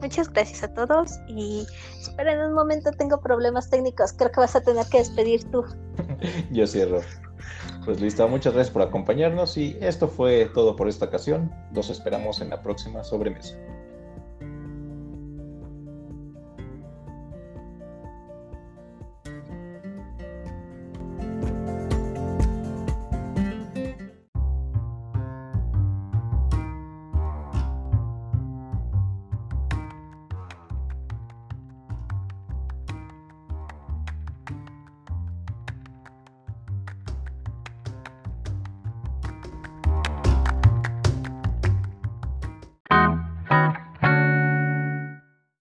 S2: Muchas gracias a todos y esperen un momento, tengo problemas técnicos. Creo que vas a tener que despedir tú. [LAUGHS]
S1: Yo cierro. Pues listo, muchas gracias por acompañarnos y esto fue todo por esta ocasión. Los esperamos en la próxima sobremesa.